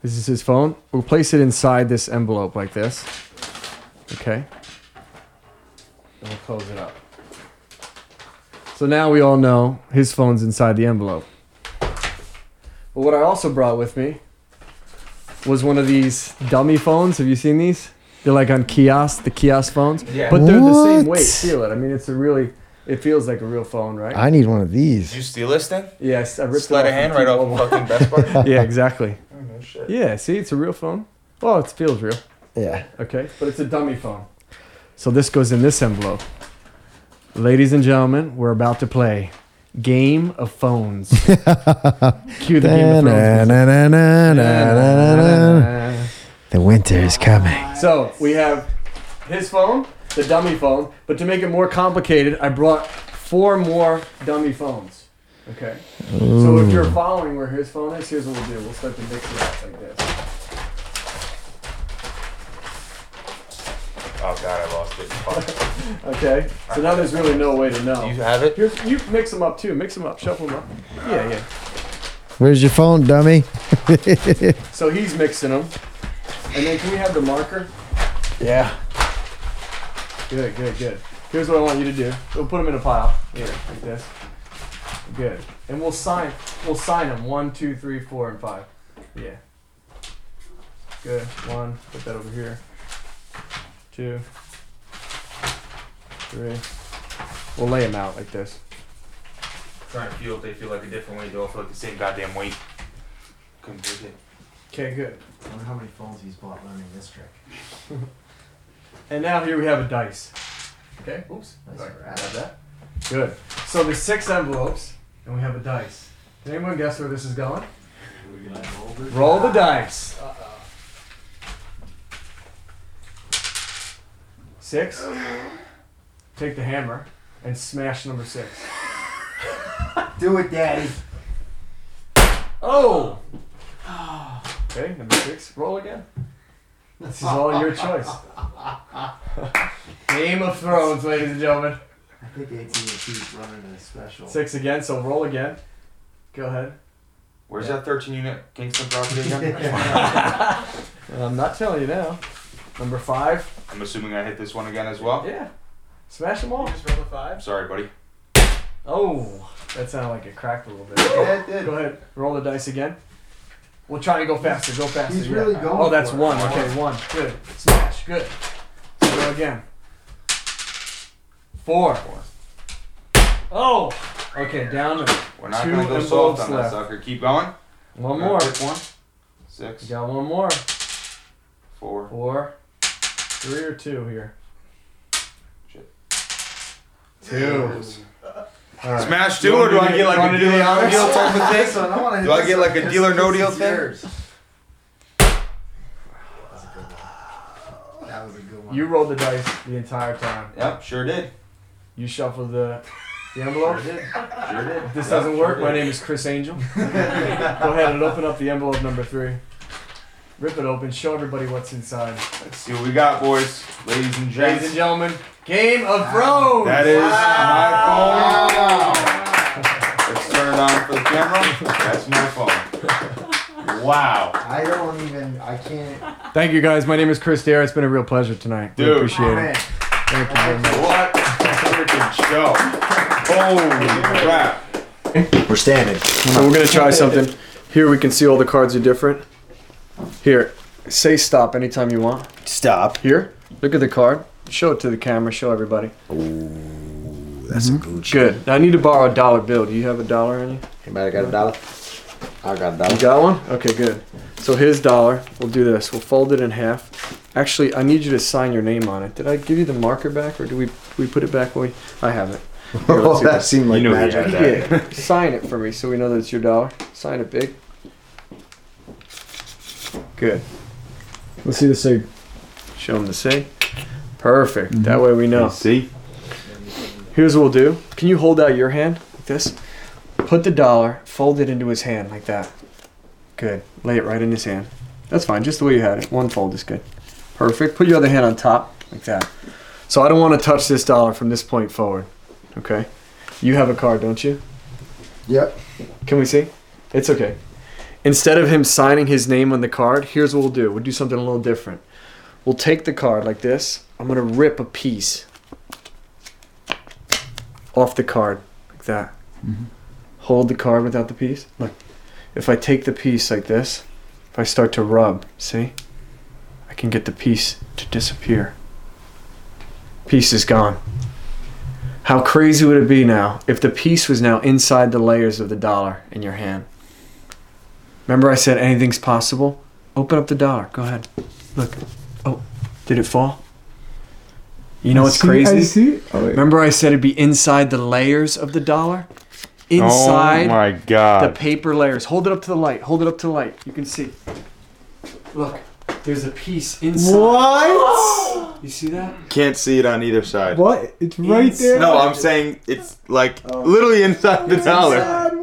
This is his phone. We'll place it inside this envelope like this. Okay. And we'll close it up. So now we all know his phone's inside the envelope. But what I also brought with me was one of these dummy phones. Have you seen these? They're like on kiosk, the kiosk phones. Yeah. But they're the same What? weight. Feel it. I mean, it's a really. It feels like a real phone, right? I need one of Did these. you steal this thing? yes, I ripped Sleight it of off hand right off T-Mobile. of fucking Best Buy. yeah, exactly. Oh, no shit. Yeah, see, it's a real phone. Well, it feels real. Yeah. Okay, but it's a dummy phone. So this goes in this envelope. Ladies and gentlemen, we're about to play Game of Phones. Cue the Game of Thrones. The winter is coming. So we have his phone, the dummy phone, but to make it more complicated, I brought four more dummy phones. Okay. So if you're following where his phone is, here's what we'll do. We'll start to mix it up like this. Oh god, I lost it. Fuck. Okay. So now there's really no way to Do know. you have it? Here's you mix them up too. Mix them up. Shuffle them up. Yeah, yeah. Where's your phone, dummy? So he's mixing them. And then can we have the marker? Yeah. Good, good, good. Here's what I want you to do. We'll put them in a pile. Here, like this. Good. And we'll sign. We'll sign them. One, two, three, four, and five. Yeah. Good. One. Put that over here. Two. Three. We'll lay them out like this. trying to feel if they feel like a different weight. They all feel like the same goddamn weight. Couldn't take it. Okay, good. I wonder how many phones he's bought learning this trick. And now here we have a dice. Okay. Oops. Nice Sorry, rat. grab that. Good. So there's six envelopes, and we have a dice. Can anyone guess where this is going? Roll the dice. Six. Uh-huh. Take the hammer and smash number six. Do it, Daddy. Oh! Okay, number six. Roll again. This is all your choice. Game of Thrones, ladies and gentlemen. I think AT&T's running a special. Six again, so roll again. Go ahead. Where's that 13 unit Kingston property again? I'm not telling you now. Number five. I'm assuming I hit this one again as well. Yeah. Smash them all. You just rolled a I'm five. sorry, buddy. Oh, that sounded like it cracked a little bit. Yeah, it did. Go ahead. Roll the dice again. We'll try to go faster. Go faster. he's yeah. really going Oh, that's for it. one. Okay, one. Good. Smash. Good. So go again. Four. Four. Oh. Okay, down to We're not Two gonna go envelopes soft on that sucker. Keep going. one more. One. Six. You got one more. Four. Four. Three or two here. Shit. Two. All right. Smash two, or do do I get like a do the dealer no deal type of thing? one, I Do I get one like a 'cause dealer no deal is thing? yours. That's a good one. That was a good one. You rolled the dice the entire time. Yep, sure did. You shuffled the, the envelope. Sure did. Sure did. This Yep, doesn't sure work, my name is Criss Angel. Go ahead and open up the envelope number three. Rip it open. Show everybody what's inside. Let's see what we got, boys. Ladies and Ladies and gentlemen, Game of Thrones. That is Wow. my phone. Let's turn it on for the camera. That's my phone. Wow. I don't even. I can't. Thank you guys. My name is Chris Dare. It's been a real pleasure tonight. We appreciate Oh, it. man. Thank you very much. What a freaking show. Holy crap. We're standing. So we're gonna try something. Here we can see all the cards are different. Here, say stop anytime you want. Stop. Here, look at the card. Show it to the camera. Show everybody. That's a mm-hmm. good. Good. Now I need to borrow a dollar bill. Do you have a dollar on you? Anybody got a dollar? I got a dollar. You got one? Okay, good. So his dollar. We'll do this. We'll fold it in half. Actually, I need you to sign your name on it. Did I give you the marker back, or do we we put it back? When we, I have it. Here, let's Oh, see that this. seemed like You knew he magic. had that. Yeah. Sign it for me so we know that it's your dollar. Sign it big. Good. Let's see the sig. Show him the sig. Perfect. Mm-hmm. That way we know. See? Here's what we'll do. Can you hold out your hand like this? Put the dollar, fold it into his hand like that. Good. Lay it right in his hand. That's fine, just the way you had it. One fold is good. Perfect. Put your other hand on top like that. So I don't want to touch this dollar from this point forward. Okay? You have a card, don't you? Yep. Can we see? It's okay. Instead of him signing his name on the card, here's what we'll do. We'll do something a little different. We'll take the card like this. I'm going to rip a piece off the card like that. Mm-hmm. Hold the card without the piece. Look. If I take the piece like this, if I start to rub, see? I can get the piece to disappear. Piece is gone. How crazy would it be now if the piece was now inside the layers of the dollar in your hand? Remember I said anything's possible? Open up the dollar. Go ahead. Look. Oh, did it fall? You know what's crazy? see. Oh. Remember I said it'd be inside the layers of the dollar? Inside Oh my god. the paper layers. Hold it up to the light. Hold it up to the light. You can see. Look, there's a piece inside. What? You see that? Can't see it on either side. What? It's right there. No, I'm saying it's like oh. literally inside the dollar.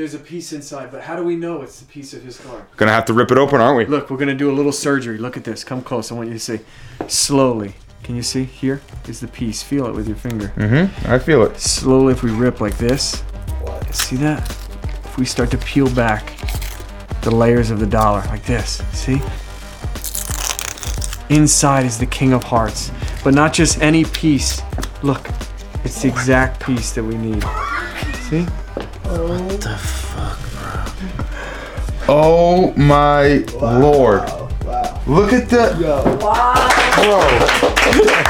There's a piece inside, but how do we know it's the piece of his card? Gonna have to rip it open, aren't we? Look, we're gonna do a little surgery. Look at this. Come close. I want you to see. Slowly. Can you see? Here is the piece. Feel it with your finger. Mm-hmm. I feel it. Slowly, if we rip like this, see that? If we start to peel back the layers of the dollar like this, see? Inside is the King of Hearts, but not just any piece. Look, it's the exact piece that we need. See? Oh my lord. Wow. Look at the. Bro.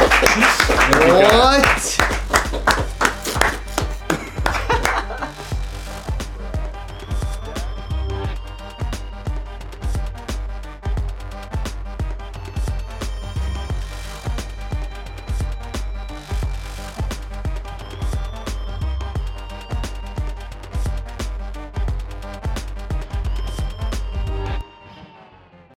What?